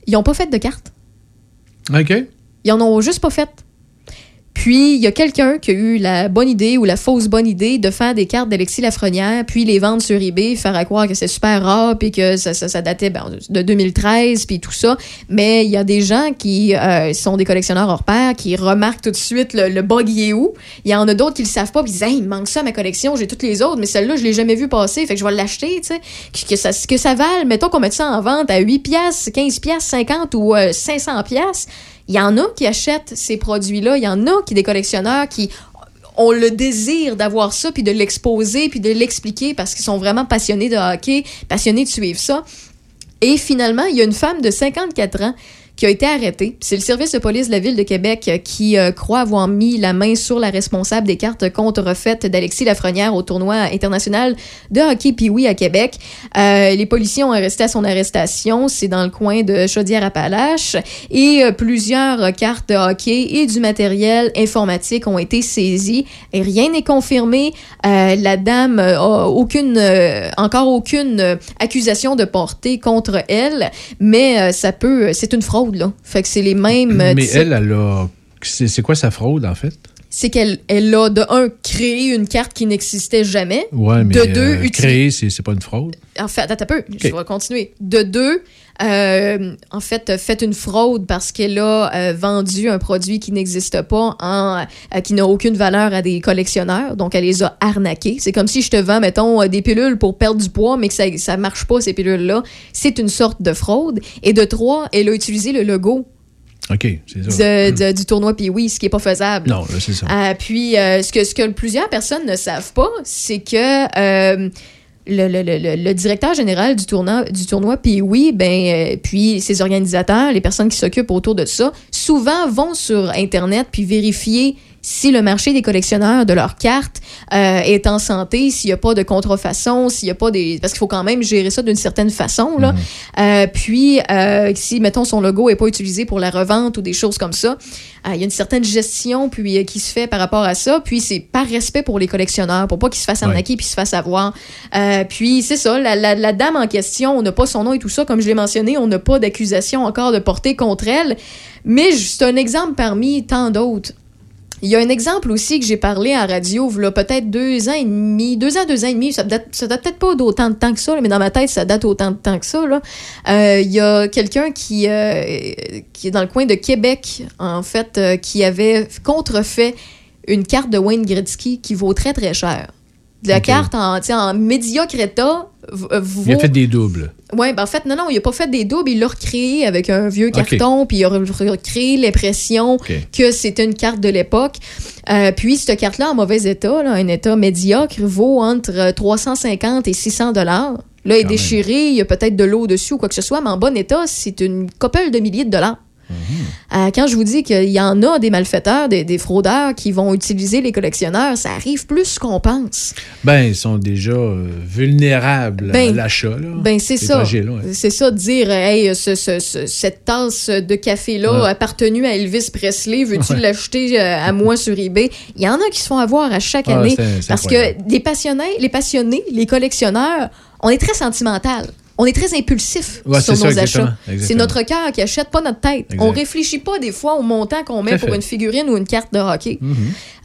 ils n'ont pas fait de cartes. OK. Ils en ont juste pas fait. Puis, il y a quelqu'un qui a eu la bonne idée ou la fausse bonne idée de faire des cartes d'Alexis Lafrenière, puis les vendre sur eBay, faire à croire que c'est super rare, puis que ça, ça, ça datait ben, de 2013, puis tout ça. Mais il y a des gens qui euh, sont des collectionneurs hors pair, qui remarquent tout de suite le, le bug il est où. Il y en a d'autres qui le savent pas, puis ils disent Hey, il manque ça à ma collection, j'ai toutes les autres, mais celle-là, je l'ai jamais vue passer, fait que je vais l'acheter, tu sais. Que, que ça, que ça vale, mettons qu'on mette ça en vente à 8 piastres, 15 piastres, 50 ou euh, 500 piastres. Il y en a qui achètent ces produits-là. Il y en a qui, des collectionneurs, qui ont le désir d'avoir ça, puis de l'exposer, puis de l'expliquer parce qu'ils sont vraiment passionnés de hockey, passionnés de suivre ça. Et finalement, il y a une femme de 54 ans qui a été arrêté. C'est le service de police de la ville de Québec euh, qui euh, croit avoir mis la main sur la responsable des cartes contrefaites d'Alexis Lafrenière au tournoi international de hockey Pee-Wee à Québec. Euh, les policiers ont arrêté à son arrestation. C'est dans le coin de Chaudière-Appalaches. Et plusieurs cartes de hockey et du matériel informatique ont été saisis. Et rien n'est confirmé. La dame a aucune, encore aucune accusation de porter contre elle, mais ça peut, c'est une fraude là. Fait que c'est les mêmes. euh, Mais elle, elle a. C'est quoi sa fraude, en fait? C'est qu'elle elle a de un créé une carte qui n'existait jamais. Ouais, mais de deux euh, créer, c'est c'est pas une fraude. En fait, attends un peu, je vais continuer. De deux, euh, en fait, fait une fraude parce qu'elle a euh, vendu un produit qui n'existe pas, en, euh, qui n'a aucune valeur à des collectionneurs. Donc, elle les a arnaqués. C'est comme si je te vends, mettons, euh, des pilules pour perdre du poids, mais que ça ça marche pas, ces pilules-là. C'est une sorte de fraude. Et de trois, elle a utilisé le logo OK, c'est ça. de- de- du tournoi puis oui, ce qui est pas faisable. Non, là, c'est ça. Euh, puis, euh, ce, que, ce que plusieurs personnes ne savent pas, c'est que euh, le, le- le- le- directeur général du tournoi, du tournoi puis oui, ben, puis ses organisateurs, les personnes qui s'occupent autour de ça, souvent vont sur Internet puis vérifier si le marché des collectionneurs de leurs cartes euh, est en santé, s'il n'y a pas de contrefaçon, s'il n'y a pas des... Parce qu'il faut quand même gérer ça d'une certaine façon. Là. Euh, puis, euh, si, mettons, son logo n'est pas utilisé pour la revente ou des choses comme ça, euh, il y a une certaine gestion puis, euh, qui se fait par rapport à ça. Puis, c'est par respect pour les collectionneurs, pour pas qu'ils se fassent arnaquer puis se fassent avoir. Euh, puis, c'est ça, la, la- la dame en question, on n'a pas son nom et tout ça. Comme je l'ai mentionné, on n'a pas d'accusation encore de portée contre elle. Mais c'est un exemple parmi tant d'autres. Il y a un exemple aussi que j'ai parlé à radio, là, peut-être deux ans et demi, deux ans, deux ans et demi, ça date, ça date peut-être pas d'autant de temps que ça, là, mais dans ma tête, ça date autant de temps que ça. là. Euh, Il y a quelqu'un qui, euh, qui est dans le coin de Québec, en fait, euh, qui avait contrefait une carte de Wayne Gretzky qui vaut très, très cher. La carte en, en médiocre état v- vaut... Il a fait des doubles. Oui, ben en fait, non, non, il a pas fait des doubles, il l'a recréé avec un vieux carton, puis il a re- recréé l'impression que c'était une carte de l'époque. Euh, puis, cette carte-là, en mauvais état, là, un état médiocre, vaut entre euh, 350 et 600 dollars. Là, elle est Quand déchirée, il y a peut-être de l'eau dessus ou quoi que ce soit, mais en bon état, c'est une couple de milliers de dollars. Euh, quand je vous dis qu'il y en a des malfaiteurs, des, des fraudeurs qui vont utiliser les collectionneurs, ça arrive plus qu'on pense. Ben, ils sont déjà euh, vulnérables à Ben, l'achat. là. Ben, c'est ça. ouais. C'est ça, de dire, hey, ce- ce- ce- cette tasse de café-là Ouais. appartenue à Elvis Presley, veux-tu Ouais. l'acheter euh, à moi sur eBay? Il y en a qui se font avoir à chaque Ah, année. parce incroyable. que les passionnés, les passionnés, les collectionneurs, on est très sentimental. On est très impulsif Ouais, sur nos ça, achats. C'est notre cœur qui achète, pas notre tête. Exact. On réfléchit pas des fois au montant qu'on met pour une figurine ou une carte de hockey. Mhm.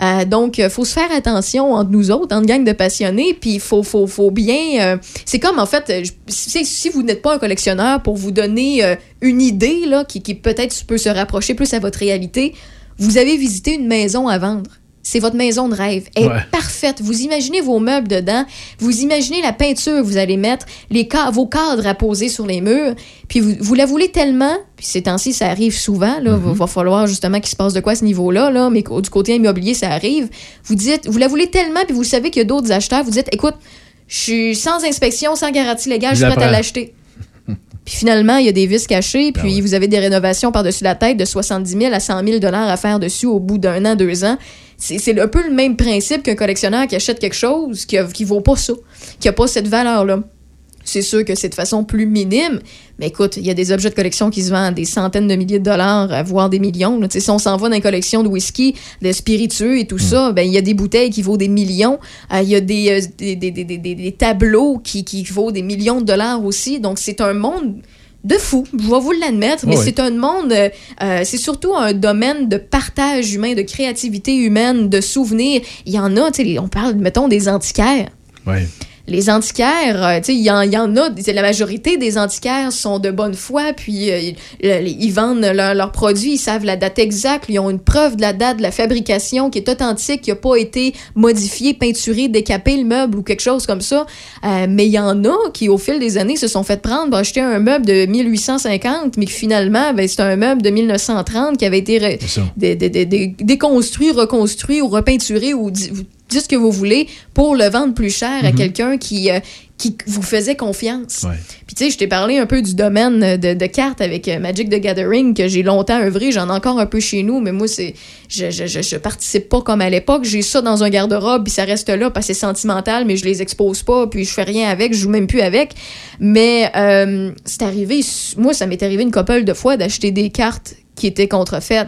Euh, donc, il faut se faire attention entre nous autres, entre gang de passionnés, puis il faut, faut, faut bien... euh, c'est comme, en fait, euh, je- si, si vous n'êtes pas un collectionneur, pour vous donner euh, une idée là, qui, qui peut-être peut se rapprocher plus à votre réalité, vous avez visité une maison à vendre. C'est votre maison de rêve. Elle Ouais. est parfaite. Vous imaginez vos meubles dedans. Vous imaginez la peinture que vous allez mettre, les ca- vos cadres à poser sur les murs. Puis vous, vous la voulez tellement, puis ces temps-ci, ça arrive souvent. Là, va, va falloir justement qu'il se passe de quoi à ce niveau-là. Là, mais du côté immobilier, ça arrive. Vous dites, vous la voulez tellement, puis vous savez qu'il y a d'autres acheteurs. Vous dites, écoute, je suis sans inspection, sans garantie légale, je suis prête à l'acheter. Puis finalement, il y a des vis cachés, Ben puis vous avez des rénovations par-dessus la tête de 70 000 à 100 000 dollars à faire dessus au bout d'un an, deux ans. C'est c'est un peu le même principe qu'un collectionneur qui achète quelque chose qui, qui vaut pas ça, qui a pas cette valeur-là. C'est sûr que c'est de façon plus minime, mais écoute, il y a des objets de collection qui se vendent des centaines de milliers de dollars, euh, voire des millions. là. Si on s'en va dans une collection de whisky, de spiritueux et tout ça, ben il y a des bouteilles qui vaut des millions. Euh, Il y a des, euh, des, des- des- des- tableaux qui, qui vaut des millions de dollars aussi. Donc c'est un monde de fou, je vais vous l'admettre, mais c'est un monde, euh, c'est surtout un domaine de partage humain, de créativité humaine, de souvenirs. Il y en a, on parle, mettons, des antiquaires. Ouais. Les antiquaires, euh, il y, en- y en a, la majorité des antiquaires sont de bonne foi, puis euh, ils, ils vendent leur- leurs produits, ils savent la date exacte, ils ont une preuve de la date de la fabrication qui est authentique, qui n'a pas été modifiée, peinturée, décapé le meuble ou quelque chose comme ça. Euh, mais il y en a qui, au fil des années, se sont fait prendre acheter un meuble de 1850, mais que finalement, ben, c'est un meuble de 1930 qui avait été déconstruit, reconstruit ou repeinturé ou dites ce que vous voulez pour le vendre plus cher à Mhm. quelqu'un qui, euh, qui vous faisait confiance. Puis tu sais, je t'ai parlé un peu du domaine de, de cartes avec euh, Magic the Gathering que j'ai longtemps œuvré, j'en ai encore un peu chez nous, mais moi c'est je, je, je, je participe pas comme à l'époque, j'ai ça dans un garde-robe puis ça reste là parce que c'est sentimental, mais je les expose pas puis je fais rien avec, je joue même plus avec. Mais euh, c'est arrivé, moi ça m'est arrivé une couple de fois d'acheter des cartes qui étaient contrefaites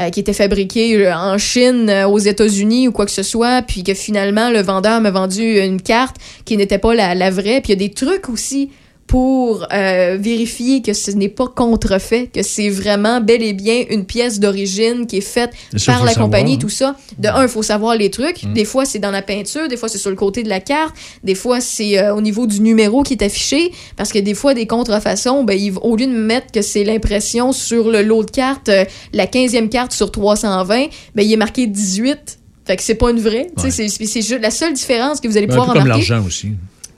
euh, qui étaient fabriquées euh, en Chine, euh, aux États-Unis ou quoi que ce soit, puis que finalement le vendeur m'a vendu une carte qui n'était pas la, la vraie. Puis il y a des trucs aussi pour euh, vérifier que ce n'est pas contrefait, que c'est vraiment bel et bien une pièce d'origine qui est faite Ça, par la savoir, compagnie, hein. tout ça. De un, il faut savoir les trucs. Mm. Des fois, c'est dans la peinture, des fois, c'est sur le côté de la carte, des fois, c'est euh, au niveau du numéro qui est affiché, parce que des fois, des contrefaçons, ben, ils- au lieu de mettre que c'est l'impression sur le lot de cartes, euh, la 15e carte sur 320, ben, il est marqué 18. Fait que c'est pas une vraie. C'est la seule différence que vous allez Ben, un pouvoir peu comme remarquer. l'argent aussi.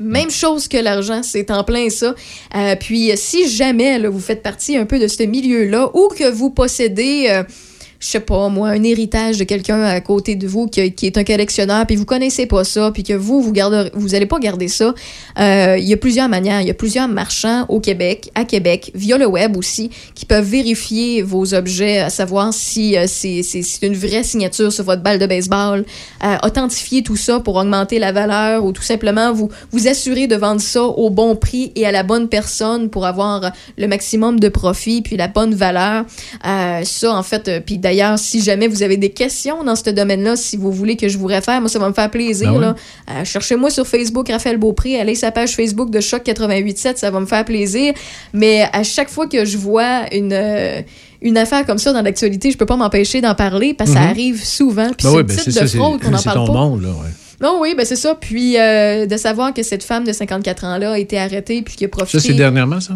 Même chose que l'argent, c'est en plein ça. Euh, puis si jamais là, vous faites partie un peu de ce milieu-là ou que vous possédez, euh, je sais pas moi, un héritage de quelqu'un à côté de vous qui, qui est un collectionneur, puis vous connaissez pas ça, puis que vous, vous garderez, vous allez pas garder ça, euh, il y a plusieurs manières. Il y a plusieurs marchands au Québec, à Québec, via le web aussi, qui peuvent vérifier vos objets, à savoir si euh, c'est une vraie signature sur votre balle de baseball, euh, authentifier tout ça pour augmenter la valeur ou tout simplement vous, vous assurer de vendre ça au bon prix et à la bonne personne pour avoir le maximum de profit puis la bonne valeur. Ça, en fait, puis d'ailleurs, si jamais vous avez des questions dans ce domaine-là, si vous voulez que je vous réfère, moi, ça va me faire plaisir. Ben. Euh, Cherchez-moi sur Facebook, Raphaël Beaupré, allez sa page Facebook de Choc 887, ça va me faire plaisir. Mais à chaque fois que je vois une... euh, une affaire comme ça dans l'actualité, je peux pas m'empêcher d'en parler parce que ça Mhm. arrive souvent. Puis Ben c'est oui, ben type de ça, fraude qu'on n'en c'est parle ton pas. monde, là, ouais. Non, oui, ben c'est ça. Puis euh, de savoir que cette femme de 54 ans-là a été arrêtée puis qui a profité. Ça, c'est dernièrement, ça?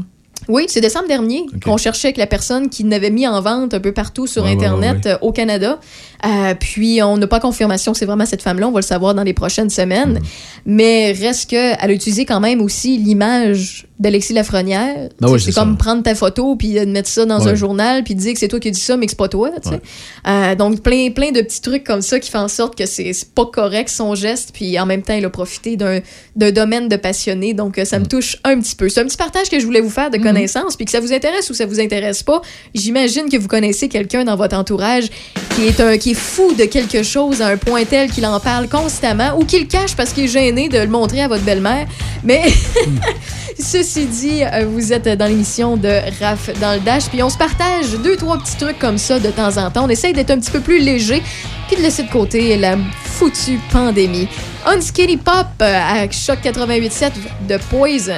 Oui, c'est décembre dernier qu'on cherchait avec la personne qui n'avait mis en vente un peu partout sur Ouais, Internet ouais, ouais. euh, au Canada. Euh, puis on n'a pas confirmation que c'est vraiment cette femme-là. On va le savoir dans les prochaines semaines. Mm. Mais reste qu'elle a utilisé quand même aussi l'image d'Alexis Lafrenière. Oui, c'est comme prendre ta photo puis de mettre ça dans Ouais. un journal puis de dire que c'est toi qui as dit ça mais que c'est pas toi. Ouais. Euh, donc plein, plein de petits trucs comme ça qui font en sorte que c'est pas correct son geste. Puis en même temps, il a profité d'un domaine de passionné. Donc euh, ça me Mm. touche un petit peu. C'est un petit partage que je voulais vous faire de connaissances. Puis que ça vous intéresse ou ça vous intéresse pas, j'imagine que vous connaissez quelqu'un dans votre entourage qui est, un, qui fou de quelque chose à un point tel qu'il en parle constamment ou qu'il cache parce qu'il est gêné de le montrer à votre belle-mère. Mais ceci dit, euh, vous êtes dans l'émission de Raph dans le Dash. Puis on se partage deux, trois petits trucs comme ça de temps en temps. On essaye d'être un petit peu plus léger puis de laisser de côté la foutue pandémie. Unskinny Pop euh, à Choc 88.7 de Poison.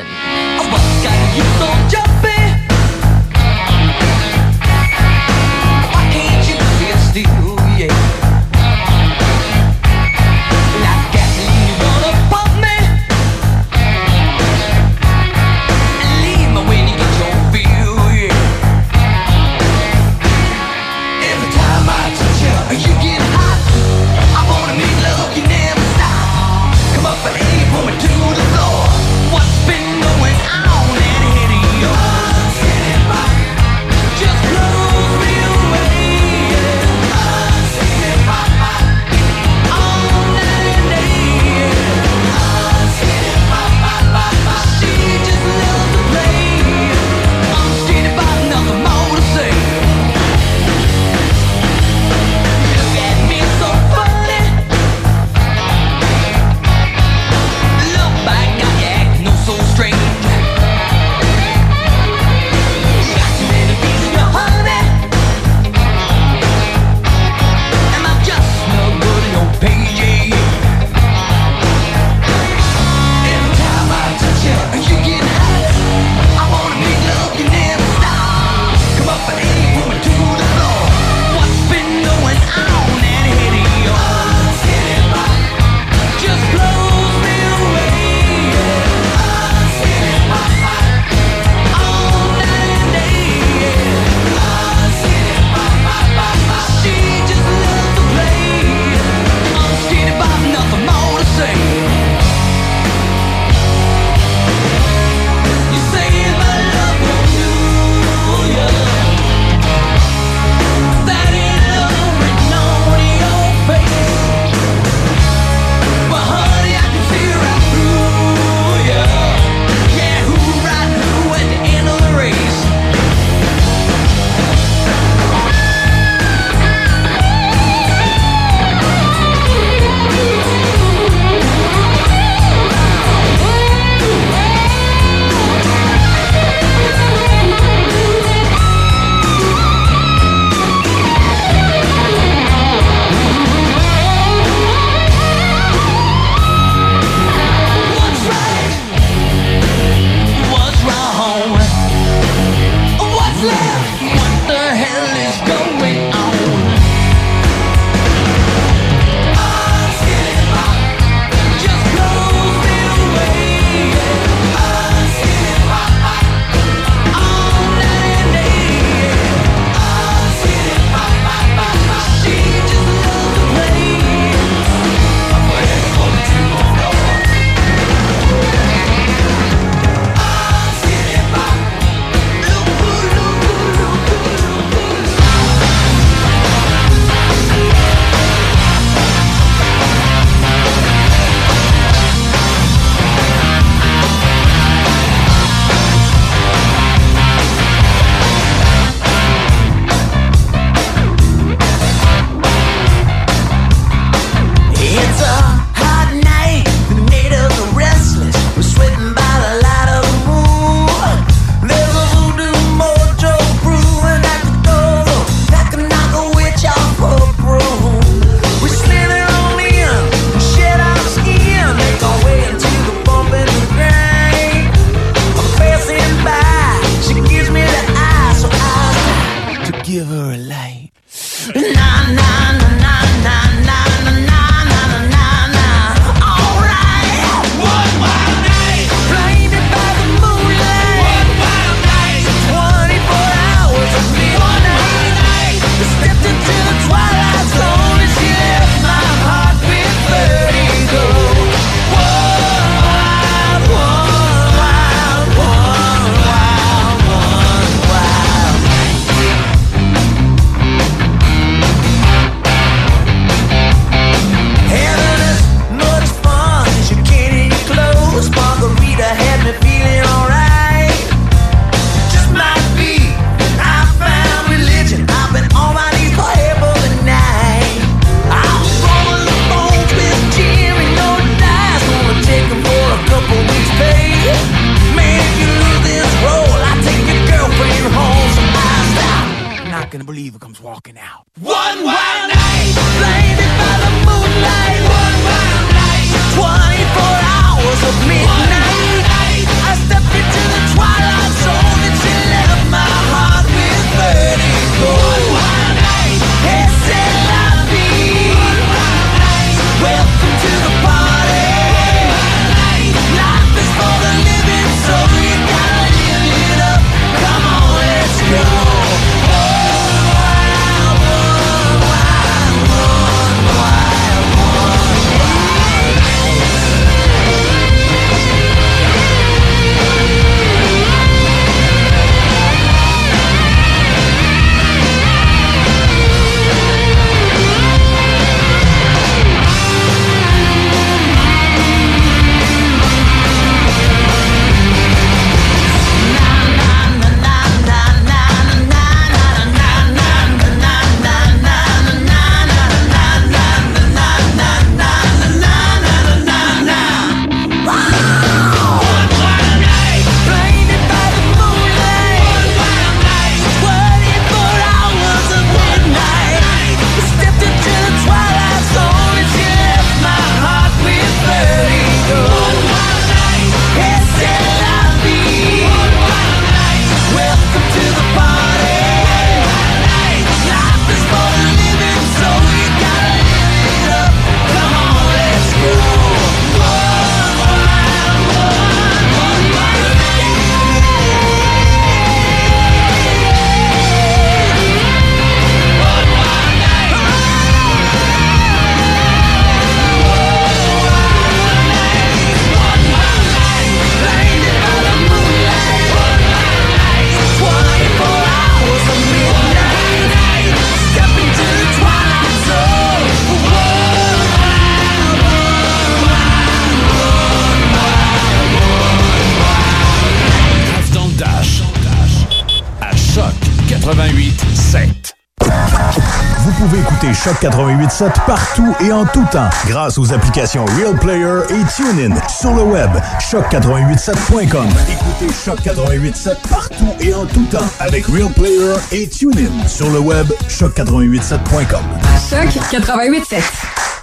Choc 88.7 partout et en tout temps grâce aux applications Real Player et TuneIn. Sur le web, choc887.com. Écoutez Choc 88.7 partout et en tout temps avec Real Player et TuneIn. Sur le web, choc887.com. Choc 88.7.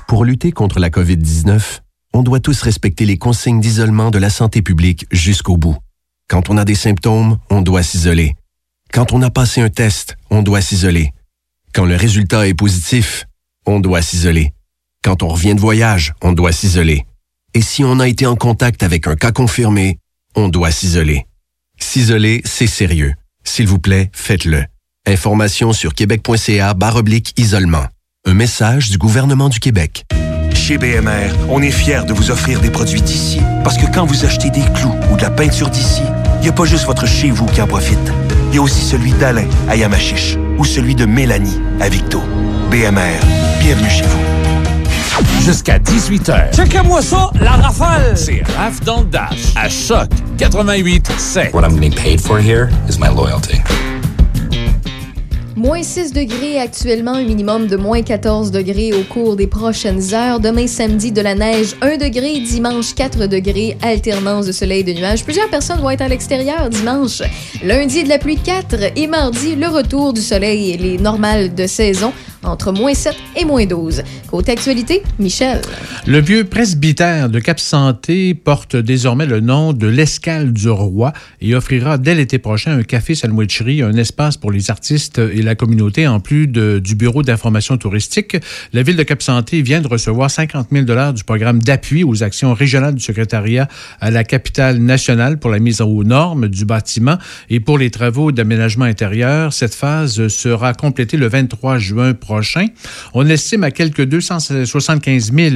Pour lutter contre la COVID-19, on doit tous respecter les consignes d'isolement de la santé publique jusqu'au bout. Quand on a des symptômes, on doit s'isoler. Quand on a passé un test, on doit s'isoler. Quand le résultat est positif, on doit s'isoler. Quand on revient de voyage, on doit s'isoler. Et si on a été en contact avec un cas confirmé, on doit s'isoler. S'isoler, c'est sérieux. S'il vous plaît, faites-le. Information sur québec.ca barre oblique isolement. Un message du gouvernement du Québec. Chez BMR, on est fiers de vous offrir des produits d'ici. Parce que quand vous achetez des clous ou de la peinture d'ici, il n'y a pas juste votre chez vous qui en profite. Il y a aussi celui d'Alain à Yamachiche ou celui de Mélanie à Victo. BMR, bienvenue chez vous. Jusqu'à 18h. Checkez-moi ça, la rafale! C'est Raf dans le Dash. À Choc 88 7. What I'm getting paid for here is my loyalty. Moins 6 degrés actuellement, un minimum de moins 14 degrés au cours des prochaines heures. Demain samedi, de la neige 1 degré. Dimanche 4 degrés, alternance de soleil et de nuages. Plusieurs personnes vont être à l'extérieur dimanche. Lundi, de la pluie 4 et mardi, le retour du soleil et les normales de saison. entre moins 7 et moins 12. Côté actualité, Michel. Le vieux presbytère de Cap-Santé porte désormais le nom de l'Escale du Roi et offrira dès l'été prochain un café sandwicherie, un espace pour les artistes et la communauté en plus du bureau d'information touristique. La ville de Cap-Santé vient de recevoir 50 000 du programme d'appui aux actions régionales du secrétariat à la capitale nationale pour la mise aux normes du bâtiment et pour les travaux d'aménagement intérieur. Cette phase sera complétée le 23 juin prochain. On estime à quelques 275 000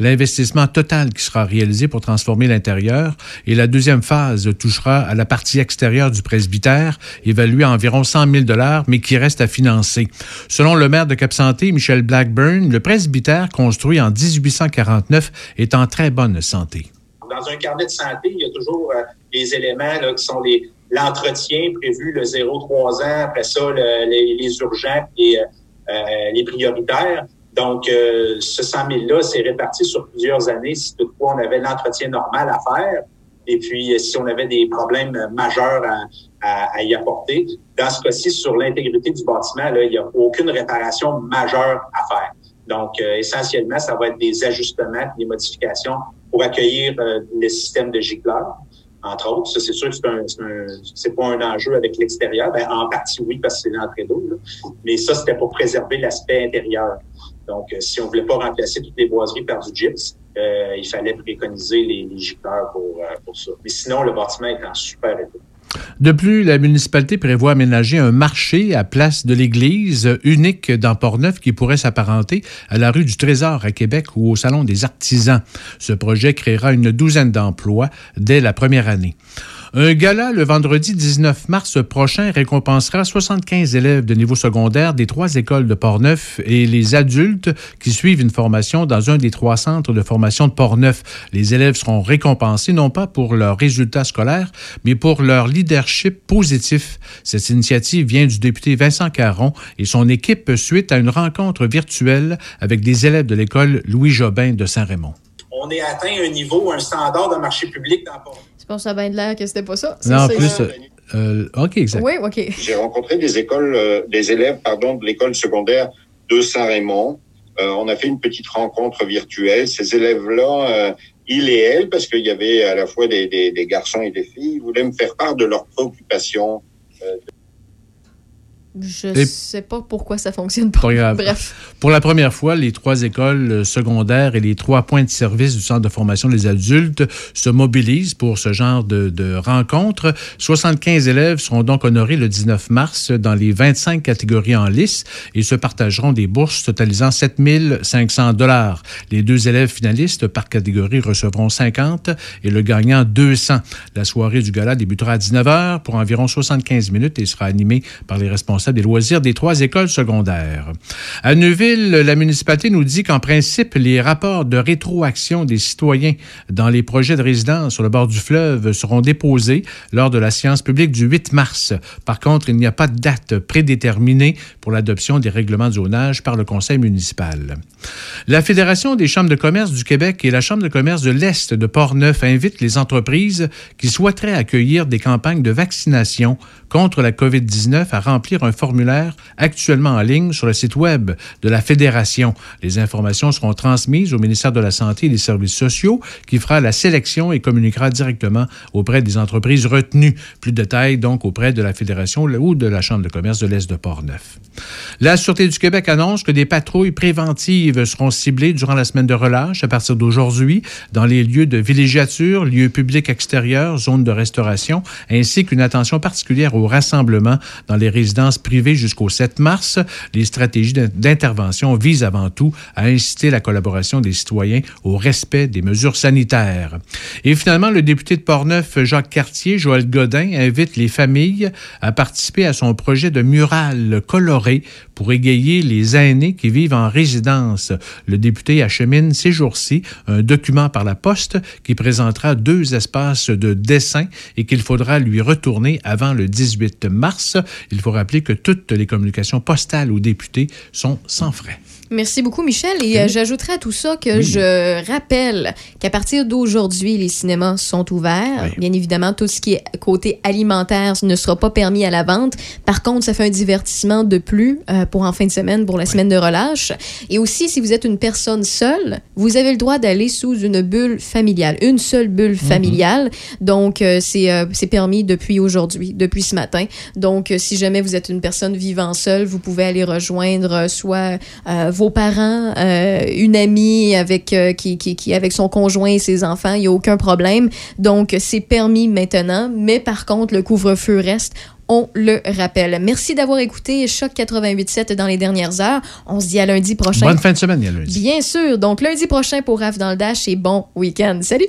l'investissement total qui sera réalisé pour transformer l'intérieur et la deuxième phase touchera à la partie extérieure du presbytère, évaluée à environ 100 000 mais qui reste à financer. Selon le maire de Cap-Santé, Michel Blackburn, le presbytère construit en 1849 est en très bonne santé. Dans un carnet de santé, il y a toujours euh, les éléments qui sont l'entretien prévu le 0-3 ans, après ça, le, les, les, urgents et euh, euh les prioritaires. Donc, euh, ce 100 000-là, c'est réparti sur plusieurs années si toutefois on avait l'entretien normal à faire. Et puis, si on avait des problèmes majeurs à, à, à y apporter. Dans ce cas-ci, sur l'intégrité du bâtiment, là, il n'y a aucune réparation majeure à faire. Donc, euh, essentiellement, ça va être des ajustements, des modifications pour accueillir euh, le système de gicleurs, entre autres. Ça, c'est sûr que c'est pas un enjeu avec l'extérieur. Ben, en partie, oui, parce que c'est l'entrée d'eau. Mais ça, c'était pour préserver l'aspect intérieur. Donc, euh, si on voulait pas remplacer toutes les boiseries par du gyps, euh, il fallait préconiser les, les pour, euh, pour ça. Mais sinon, le bâtiment est en super état. De plus, la municipalité prévoit aménager un marché à place de l'église unique dans Port-Neuf qui pourrait s'apparenter à la rue du Trésor à Québec ou au Salon des artisans. Ce projet créera une douzaine d'emplois dès la première année. Un gala le vendredi 19 mars prochain récompensera 75 élèves de niveau secondaire des trois écoles de Portneuf et les adultes qui suivent une formation dans un des trois centres de formation de Portneuf. Les élèves seront récompensés non pas pour leurs résultats scolaires, mais pour leur leadership positif. Cette initiative vient du député Vincent Caron et son équipe suite à une rencontre virtuelle avec des élèves de l'école Louis Jobin de Saint-Raymond. On est atteint un niveau, un standard de marché public dans Portneuf pense que ça a bien de l'air que c'était pas ça? Non, en plus, euh, OK, exact. Oui, OK. J'ai rencontré des écoles, euh, des élèves, pardon, de l'école secondaire de Saint-Raymond. Euh, on a fait une petite rencontre virtuelle. Ces élèves-là, euh, ils et elles, parce qu'il y avait à la fois des, des, des, garçons et des filles, ils voulaient me faire part de leurs préoccupations. Euh, je ne sais pas pourquoi ça fonctionne pas. Bref. Pour la première fois, les trois écoles secondaires et les trois points de service du Centre de formation des adultes se mobilisent pour ce genre de, de rencontre. 75 élèves seront donc honorés le 19 mars dans les 25 catégories en lice et se partageront des bourses totalisant 7 500 dollars. Les deux élèves finalistes par catégorie recevront 50 et le gagnant 200. La soirée du gala débutera à 19 h pour environ 75 minutes et sera animée par les responsables des loisirs des trois écoles secondaires. À Neuville, la municipalité nous dit qu'en principe, les rapports de rétroaction des citoyens dans les projets de résidence sur le bord du fleuve seront déposés lors de la séance publique du 8 mars. Par contre, il n'y a pas de date prédéterminée pour l'adoption des règlements de zonage par le conseil municipal. La Fédération des chambres de commerce du Québec et la Chambre de commerce de l'Est de Portneuf invitent les entreprises qui souhaiteraient accueillir des campagnes de vaccination contre la COVID-19 à remplir un formulaire actuellement en ligne sur le site Web de la Fédération. Les informations seront transmises au ministère de la Santé et des Services sociaux qui fera la sélection et communiquera directement auprès des entreprises retenues. Plus de détails donc auprès de la Fédération ou de la Chambre de commerce de l'Est de Portneuf. La Sûreté du Québec annonce que des patrouilles préventives seront ciblées durant la semaine de relâche à partir d'aujourd'hui dans les lieux de villégiature, lieux publics extérieurs, zones de restauration, ainsi qu'une attention particulière au rassemblement dans les résidences privées jusqu'au 7 mars. Les stratégies d'intervention visent avant tout à inciter la collaboration des citoyens au respect des mesures sanitaires. Et finalement, le député de Portneuf, Jacques Cartier, Joël Godin, invite les familles à participer à son projet de mural coloré pour égayer les aînés qui vivent en résidence. Le député achemine ces jours-ci un document par la poste qui présentera deux espaces de dessin et qu'il faudra lui retourner avant le 18 mars. Il faut rappeler que toutes les communications postales aux députés sont sans frais. Merci beaucoup, Michel. Et euh, j'ajouterai à tout ça que Oui. je rappelle qu'à partir d'aujourd'hui, les cinémas sont ouverts. Bien évidemment, tout ce qui est côté alimentaire ne sera pas permis à la vente. Par contre, ça fait un divertissement de plus euh, pour en fin de semaine, pour la semaine de relâche. Et aussi, si vous êtes une personne seule, vous avez le droit d'aller sous une bulle familiale, une seule bulle familiale. Donc, euh, c'est c'est permis depuis aujourd'hui, depuis ce matin. Donc, si jamais vous êtes une personne vivant seule, vous pouvez aller rejoindre soit euh, vos parents, euh, une amie avec euh, qui, qui, qui avec son conjoint et ses enfants, il n'y a aucun problème. Donc, c'est permis maintenant, mais par contre, le couvre-feu reste. On le rappelle. Merci d'avoir écouté Choc 88.7 dans les dernières heures. On se dit à lundi prochain. Bonne fin de semaine, lundi. Bien sûr. Donc, lundi prochain pour RAF dans le Dash et bon week-end. Salut!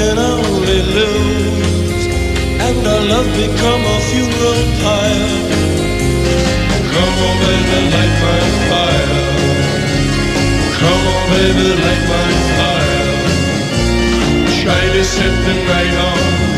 can only lose. And our love become a funeral pyre. Come on, baby, light my fire. Come on, baby, light my fire. Try to set the night on